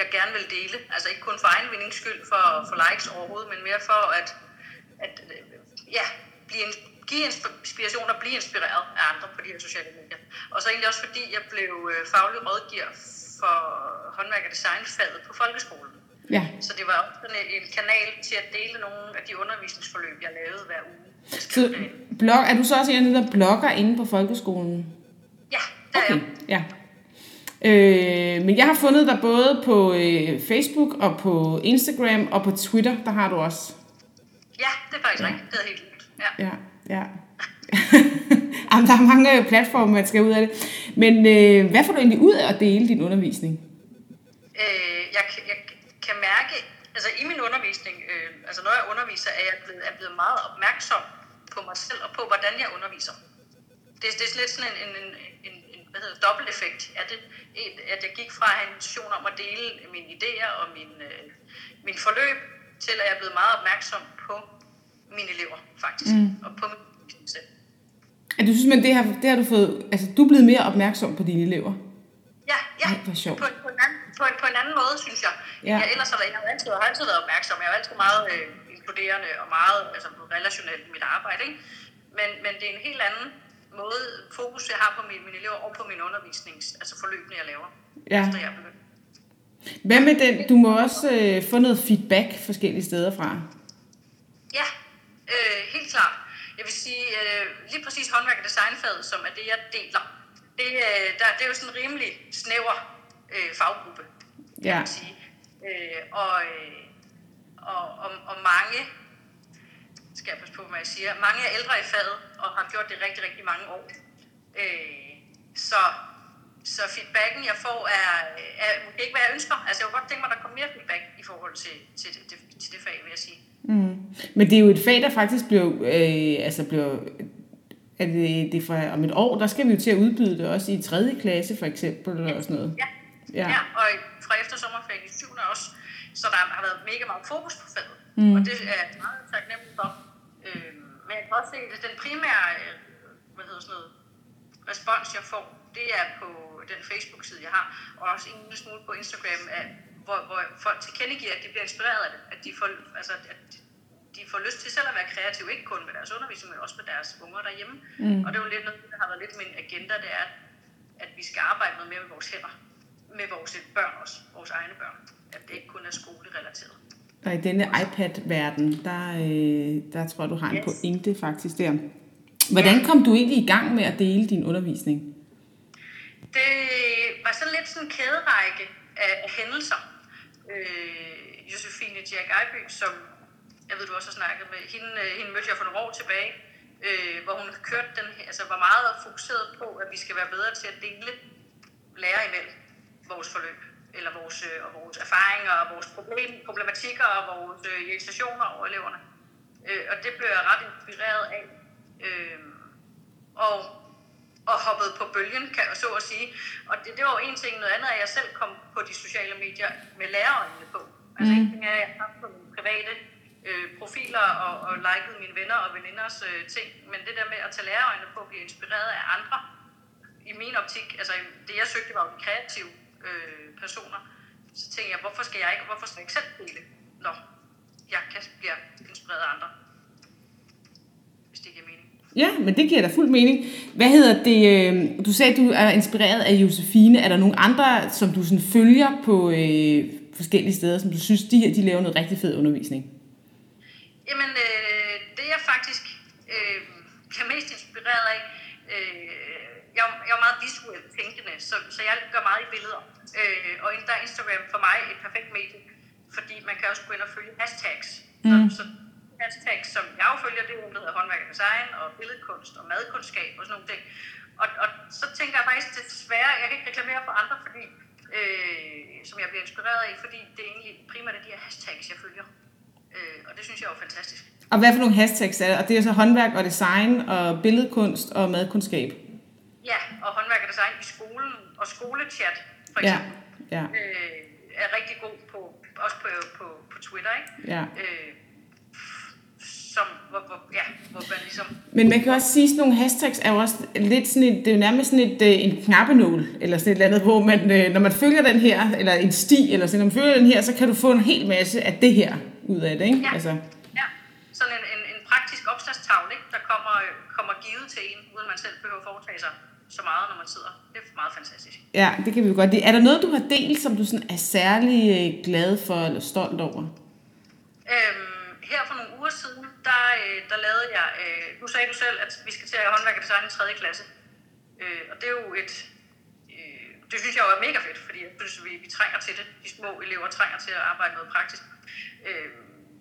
Speaker 3: jeg gerne vil dele. Altså ikke kun for egen vindings skyld, for, for likes overhovedet, men mere for at, at øh, ja, blive, give inspiration og blive inspireret af andre på de her sociale medier. Og så egentlig også fordi jeg blev øh, faglig rådgiver for håndværk- og designfaget på folkeskolen. Ja. Så det var også sådan en kanal til at dele nogle af de undervisningsforløb, jeg lavede hver uge.
Speaker 1: Så blog, er du så også en af de der blogger inde på folkeskolen?
Speaker 3: Ja, det okay. er jeg.
Speaker 1: Ja. Øh, men jeg har fundet dig både på øh, Facebook og på Instagram og på Twitter, der har du også.
Speaker 3: Ja, det er faktisk ja. rigtigt. Det er helt vildt. Ja,
Speaker 1: ja. ja. Jamen, der er mange øh, platforme, man skal ud af det. Men øh, hvad får du egentlig ud af at dele din undervisning?
Speaker 3: Øh, jeg, jeg kan mærke, altså i min undervisning, øh, altså når jeg underviser, er jeg blevet, er blevet meget opmærksom på mig selv og på, hvordan jeg underviser. Det, det er lidt sådan en, en, en, en hvad hedder, dobbelt effekt af det, at jeg gik fra at have en intention om at dele mine idéer og min, øh, min forløb, til at jeg er blevet meget opmærksom på mine elever, faktisk, mm. og på min selv.
Speaker 1: du synes, men det har, det har du fået, altså du er blevet mere opmærksom på dine elever?
Speaker 3: Ja, ja. Ej, hvor sjovt. På, på, en anden, på, en, på en anden måde, synes jeg. Ja. Jeg ellers har jeg, jeg har altid, har altid været opmærksom. Jeg har altid meget øh, inkluderende og meget altså, relationelt i mit arbejde. Ikke? Men, men det er en helt anden måde, fokus jeg har på mine, mine elever og på min undervisning, altså forløbene, jeg laver, ja. efter jeg er begyndt.
Speaker 1: Hvad med den? Du må også øh, få noget feedback forskellige steder fra.
Speaker 3: Ja, øh, helt klart. Jeg vil sige, øh, lige præcis håndværk og designfaget, som er det, jeg deler, det, øh, der, det er jo sådan en rimelig snæver øh, faggruppe, kan ja. man sige. Øh, og, øh, og, og, og mange, skal jeg passe på, hvad jeg siger, mange er ældre i faget og har gjort det rigtig, rigtig mange år. Øh, så, så feedbacken, jeg får, er, er ikke, hvad jeg ønsker. Altså, jeg kunne godt tænke mig, at der kommer mere feedback i forhold til, til, til, til det fag, vil jeg sige.
Speaker 1: Mm. Men det er jo et fag, der faktisk blev, øh, altså blev at det, det fra om et år, der skal vi jo til at udbyde det også i 3. klasse for eksempel, eller sådan noget.
Speaker 3: Ja, ja. ja og fra efter sommerferien i 7. også.
Speaker 8: så der har været mega meget fokus på faget. Mm. Og det er meget taknemmelig for. Øh, men jeg kan også se, at den primære øh, hvad hedder sådan noget, respons, jeg får, det er på den Facebook-side, jeg har, og også en lille smule på Instagram, at, hvor, hvor folk tilkendegiver, at de bliver inspireret af det, at de får, altså, at de får lyst til selv at være kreative, ikke kun med deres undervisning, men også med deres unger derhjemme. Mm. Og det er jo lidt noget, der har været lidt min agenda, det er, at vi skal arbejde noget mere med vores hænder, med vores børn også, vores egne børn, at det ikke kun er skolerelateret.
Speaker 1: Og i denne iPad-verden, der, øh, der tror jeg, du har en yes. pointe faktisk der. Hvordan kom du egentlig i gang med at dele din undervisning?
Speaker 8: Det var sådan lidt sådan en kæderække af, af hændelser. Øh, Josefine Jack Ejby, som jeg ved, du også har snakket med, hende, øh, hende mødte jeg for nogle år tilbage, øh, hvor hun kørte den, altså var meget fokuseret på, at vi skal være bedre til at dele lære imellem vores forløb, eller vores, øh, og vores erfaringer, og vores problem, problematikker, og vores øh, irritationer over eleverne. Øh, og det blev jeg ret inspireret af. Øh, og, og hoppet på bølgen, kan jeg så at sige. Og det, det var jo en ting. Noget andet er, at jeg selv kom på de sociale medier med lærerøjnene på. Altså mm. en ting er, at jeg har på mine private øh, profiler og, og liket mine venner og veninders øh, ting. Men det der med at tage lærerøjne på at blive inspireret af andre, i min optik, altså det jeg søgte var jo kreative øh, personer, så tænkte jeg, hvorfor skal jeg ikke, hvorfor skal jeg ikke selv dele, når jeg kan blive inspireret af andre? Hvis det giver mening.
Speaker 1: Ja, men det giver da fuld mening. Hvad hedder det? Øh, du sagde, at du er inspireret af Josefine. Er der nogle andre, som du sådan følger på øh, forskellige steder, som du synes, de her de laver noget rigtig fed undervisning?
Speaker 8: Jamen, øh, det jeg faktisk øh, er mest inspireret af, øh, jeg, jeg er meget visuelt tænkende, så, så jeg gør meget i billeder. Øh, og der er Instagram for mig et perfekt medie, fordi man kan også gå ind og følge hashtags. Mm. Så, så hashtags, som jeg jo følger, det er der hedder håndværk og design, og billedkunst, og madkundskab, og sådan nogle ting. Og, og så tænker jeg faktisk desværre, jeg kan ikke reklamere for andre, fordi, øh, som jeg bliver inspireret af, fordi det er egentlig primært de her hashtags, jeg følger. Øh, og det synes jeg er fantastisk.
Speaker 1: Og hvad for nogle hashtags er det? Og det er så håndværk og design og billedkunst og madkundskab?
Speaker 8: Ja, og håndværk og design i skolen og skolechat for eksempel. Ja, ja. Øh, er rigtig god på, også på, på, på Twitter, ikke?
Speaker 1: Ja.
Speaker 8: Øh, som, hvor, hvor, ja, hvor man ligesom...
Speaker 1: Men man kan også sige, at nogle hashtags er jo også lidt sådan et, det er jo nærmest sådan et, øh, en knappenål, eller sådan et eller andet, hvor man, øh, når man følger den her, eller en sti, eller sådan, når man følger den her, så kan du få en hel masse af det her ud af det, ikke?
Speaker 8: Ja, altså. ja. sådan en, en, en praktisk opslagstavle, ikke? der kommer, kommer givet til en, uden man selv behøver at foretage sig så meget, når man sidder. Det er meget fantastisk.
Speaker 1: Ja, det kan vi jo godt lide. Er der noget, du har delt, som du sådan er særlig øh, glad for eller stolt over?
Speaker 8: Øhm, her for nogle uger siden, der, øh, der lavede jeg, øh, nu sagde du selv, at vi skal til at håndværke design i 3. klasse. Øh, og det er jo et, øh, det synes jeg jo er mega fedt, fordi jeg synes, vi, vi trænger til det. De små elever trænger til at arbejde noget praktisk. Øh,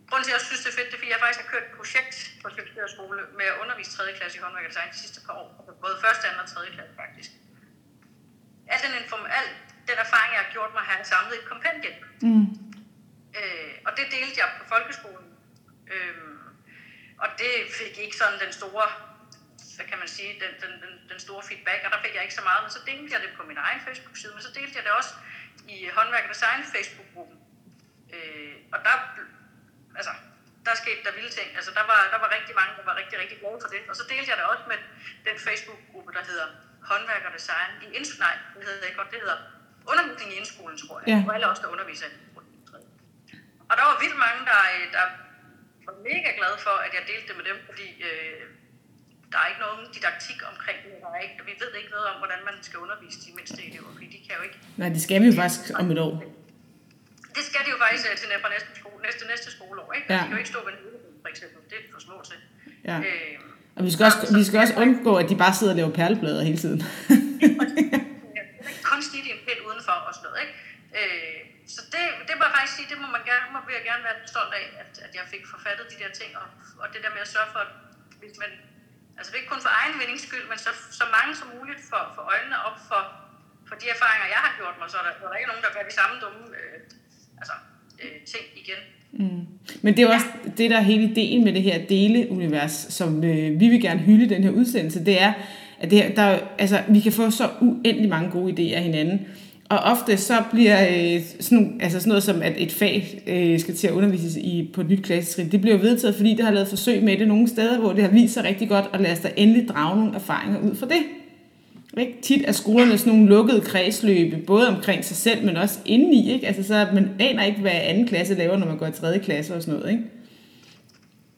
Speaker 8: grunden til, at jeg synes, det er fedt, det er, fordi jeg faktisk har kørt et projekt på Sjælsbjerg Skole med at undervise 3. klasse i håndværk og design de sidste par år. Både 1. og 2. klasse faktisk. Al den, inform, al den erfaring, jeg har gjort mig, har jeg samlet i et kompendie. Mm. Øh, og det delte jeg på folkeskolen. Øh, og det fik ikke sådan den store, hvad kan man sige, den, den, den, den store feedback, og der fik jeg ikke så meget, men så delte jeg det på min egen Facebook-side, men så delte jeg det også i håndværk og design Facebook-gruppen. Øh, og der altså, der skete der vilde ting. Altså, der var, der var rigtig mange, der var rigtig, rigtig glade for det. Og så delte jeg det også med den Facebook-gruppe, der hedder Håndværk og Design i Indskolen. Nej, det hedder det ikke godt. Det hedder Undervisning i Indskolen, tror jeg. Ja. Og alle os, der underviser i Og der var vildt mange, der, der var mega glade for, at jeg delte det med dem, fordi øh, der er ikke nogen didaktik omkring det. Der er ikke, vi ved ikke noget om, hvordan man skal undervise de mindste elever, fordi de kan jo ikke...
Speaker 1: Nej, det skal vi jo faktisk om et år.
Speaker 8: Det skal de jo faktisk øh, til fra næste, skole, næste, næste skoleår. Ikke? Ja. De kan jo ikke stå ved en for eksempel. Det er for små til.
Speaker 1: Ja. Øh, og vi skal, også, vi skal også undgå, at de bare sidder og laver perleblader hele tiden.
Speaker 8: Kunstigt i en pind udenfor og sådan noget. Ikke? Øh, så det, det må jeg faktisk sige, det må man gerne, må jeg gerne være stolt af, at, at jeg fik forfattet de der ting, og, og det der med at sørge for, at hvis man, altså ikke kun for egen vindings skyld, men så, så mange som muligt for, for øjnene op for, for de erfaringer, jeg har gjort mig, så er der, så er der ikke nogen, der gør de samme dumme øh, altså, øh, ting igen.
Speaker 1: Mm. Men det er også det, der er hele ideen med det her deleunivers, som øh, vi vil gerne hylde den her udsendelse, det er, at det her, der, altså, vi kan få så uendelig mange gode idéer af hinanden, Og ofte så bliver øh, sådan, altså sådan noget som, at et fag øh, skal til at undervises i, på et nyt klassetrin, det bliver vedtaget, fordi det har lavet forsøg med det nogle steder, hvor det har vist sig rigtig godt, og lad os da endelig drage nogle erfaringer ud fra det. Ikke? Tit er skolerne sådan nogle lukkede kredsløbe, både omkring sig selv, men også indeni. Ikke? Altså, så man aner ikke, hvad anden klasse laver, når man går i tredje klasse og sådan noget. Ikke?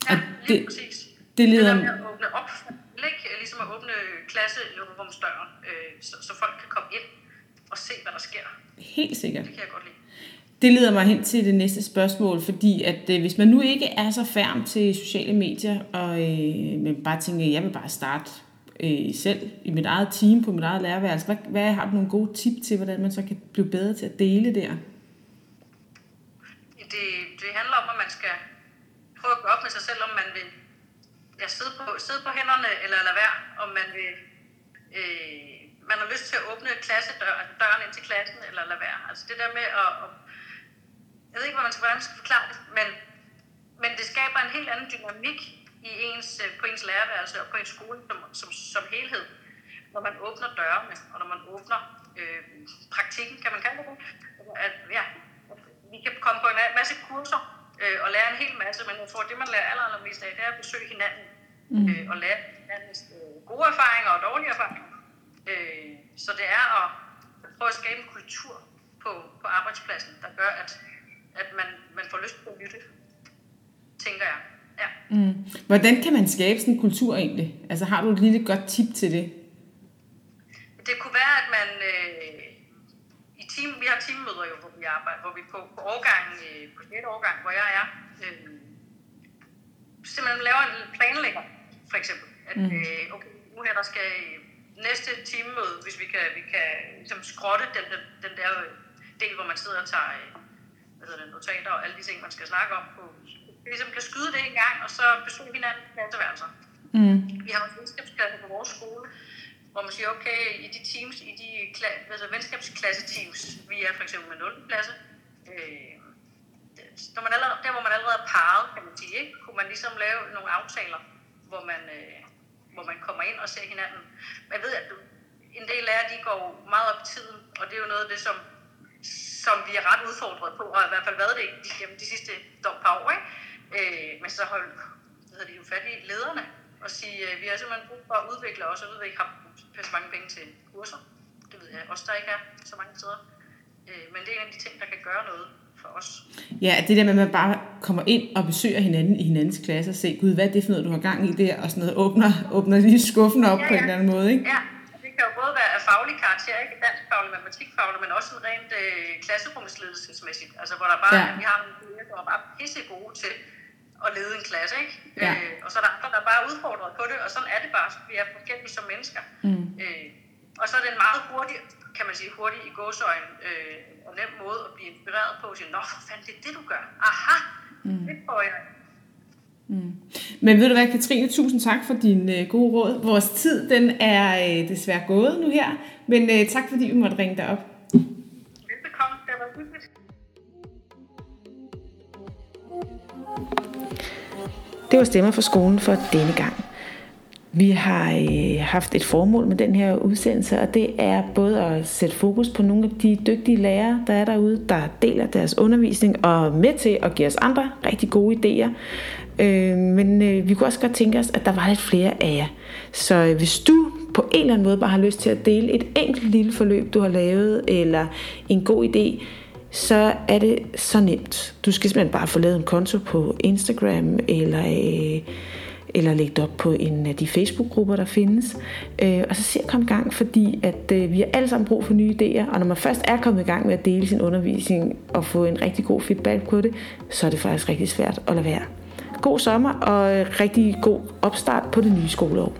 Speaker 8: Ja,
Speaker 1: Og
Speaker 8: lige
Speaker 1: det-
Speaker 8: præcis.
Speaker 1: det leder-
Speaker 8: Det at åbne op, ikke? ligesom at åbne klasserumsdøren, øh, så, så folk kan komme ind og se, hvad der sker.
Speaker 1: Helt sikkert.
Speaker 8: Det kan jeg godt lide.
Speaker 1: Det leder mig hen til det næste spørgsmål, fordi at øh, hvis man nu ikke er så færm til sociale medier, og øh, men bare tænker, jeg vil bare starte øh, selv i mit eget team, på mit eget lærerværelse, hvad, hvad har du nogle gode tip til, hvordan man så kan blive bedre til at dele der?
Speaker 8: Det, det handler om, at man skal prøve at gå op med sig selv, om man vil ja, sidde, på, sidde på hænderne eller lade være, om man vil øh, man har lyst til at åbne klassedøren døren ind til klassen, eller lade være. Altså det der med at, at jeg ved ikke, hvordan man skal, hvordan man skal forklare det, men, men det skaber en helt anden dynamik i ens, øh, på ens lærerværelse og på ens skole som, som, som helhed, når man åbner dørene, og når man åbner øh, praktikken, kan man kalde det. At, ja, vi kan komme på en masse kurser øh, og lære en hel masse, men jeg tror, det, man lærer aller, allermest af, det er at besøge hinanden mm. øh, og lære hinandens øh, gode erfaringer og dårlige erfaringer. Øh, så det er at prøve at skabe en kultur på, på arbejdspladsen, der gør, at, at man, man får lyst til at lytte, tænker jeg. Ja.
Speaker 1: Mm. Hvordan kan man skabe sådan en kultur egentlig? Altså har du et lille godt tip til det?
Speaker 8: Det kunne være, at man øh, i team, vi har teammøder jo, hvor vi arbejder, hvor vi på, på årgang, øh, på 6. årgang, hvor jeg er, øh, simpelthen laver en planlægger, for eksempel. At,
Speaker 1: Mhm.
Speaker 8: øh, okay, nu her der skal næste teammøde, hvis vi kan, vi kan ligesom skrotte den, den, den der del, hvor man sidder og tager øh, hvad hedder det, notater og alle de ting, man skal snakke om på, ligesom kan skyde det en gang, og så besøge hinanden i klasseværelser.
Speaker 1: Mm.
Speaker 8: Vi har en venskabsklasse på vores skole, hvor man siger, okay, i de teams, i de altså venskabsklasseteams, vi er for eksempel med 0. klasse, øh, når man allerede, der hvor man allerede er parret, kan man sige, ikke? kunne man ligesom lave nogle aftaler, hvor man, øh, hvor man kommer ind og ser hinanden. Men jeg ved, at en del af de går meget op i tiden, og det er jo noget af det, som, som vi er ret udfordret på, og i hvert fald været det gennem de sidste par år. Ikke? Øh, men så hold, hvad hedder det jo fat i lederne og sige, øh, vi har simpelthen brug for at udvikle os, og ved vi ikke har så mange penge til kurser. Det ved jeg også, der ikke er så mange steder. Øh, men det er en af de ting, der kan gøre noget for os.
Speaker 1: Ja, det der med, at man bare kommer ind og besøger hinanden i hinandens klasse og se, gud, hvad er det for noget, du har gang i der, og sådan noget, åbner, åbner lige skuffen op
Speaker 8: Ja,
Speaker 1: på en
Speaker 8: ja.
Speaker 1: eller anden måde, ikke?
Speaker 8: Ja, det kan jo både være af faglig karakter, ikke danskfaglig, matematikfaglig, men også rent øh, klasserumsledelsesmæssigt. Altså hvor der bare,
Speaker 1: Ja.
Speaker 8: ja. vi har nogle kolleger, som er bare pisse gode til at lede en klasse, ikke?
Speaker 1: Ja.
Speaker 8: Øh, og så er der andre, der er bare udfordret på det, og sådan er det bare. Vi er forskellige som mennesker.
Speaker 1: Mm.
Speaker 8: Øh, og så er det en meget hurtig, kan man sige, hurtig i gåsøjen øh, og nem måde at blive inspireret på. Og sige, nå for fanden, det er det, du gør. Aha, mm. det får jeg.
Speaker 1: Men ved du hvad, Katrine, tusind tak for din øh, gode råd. Vores tid, den er øh, desværre gået nu her, men øh, tak fordi vi måtte ringe dig op.
Speaker 9: Det var stemmer for skolen for denne gang. Vi har øh, haft et formål med den her udsendelse, og det er både at sætte fokus på nogle af de dygtige lærere, der er derude, der deler deres undervisning og er med til at give os andre rigtig gode idéer. Øh, men øh, vi kunne også godt tænke os, at der var lidt flere af jer. Så øh, hvis du på en eller anden måde bare har lyst til at dele et enkelt lille forløb, du har lavet, eller en god idé, så er det så nemt. Du skal simpelthen bare få lavet en konto på Instagram, eller, øh, eller lægge det op på en af de Facebook-grupper, der findes. Øh, og så se at komme i gang, fordi at, øh, vi har alle sammen brug for nye idéer, og når man først er kommet i gang med at dele sin undervisning og få en rigtig god feedback på det, så er det faktisk rigtig svært at lade være. God sommer og øh, rigtig god opstart på det nye skoleår.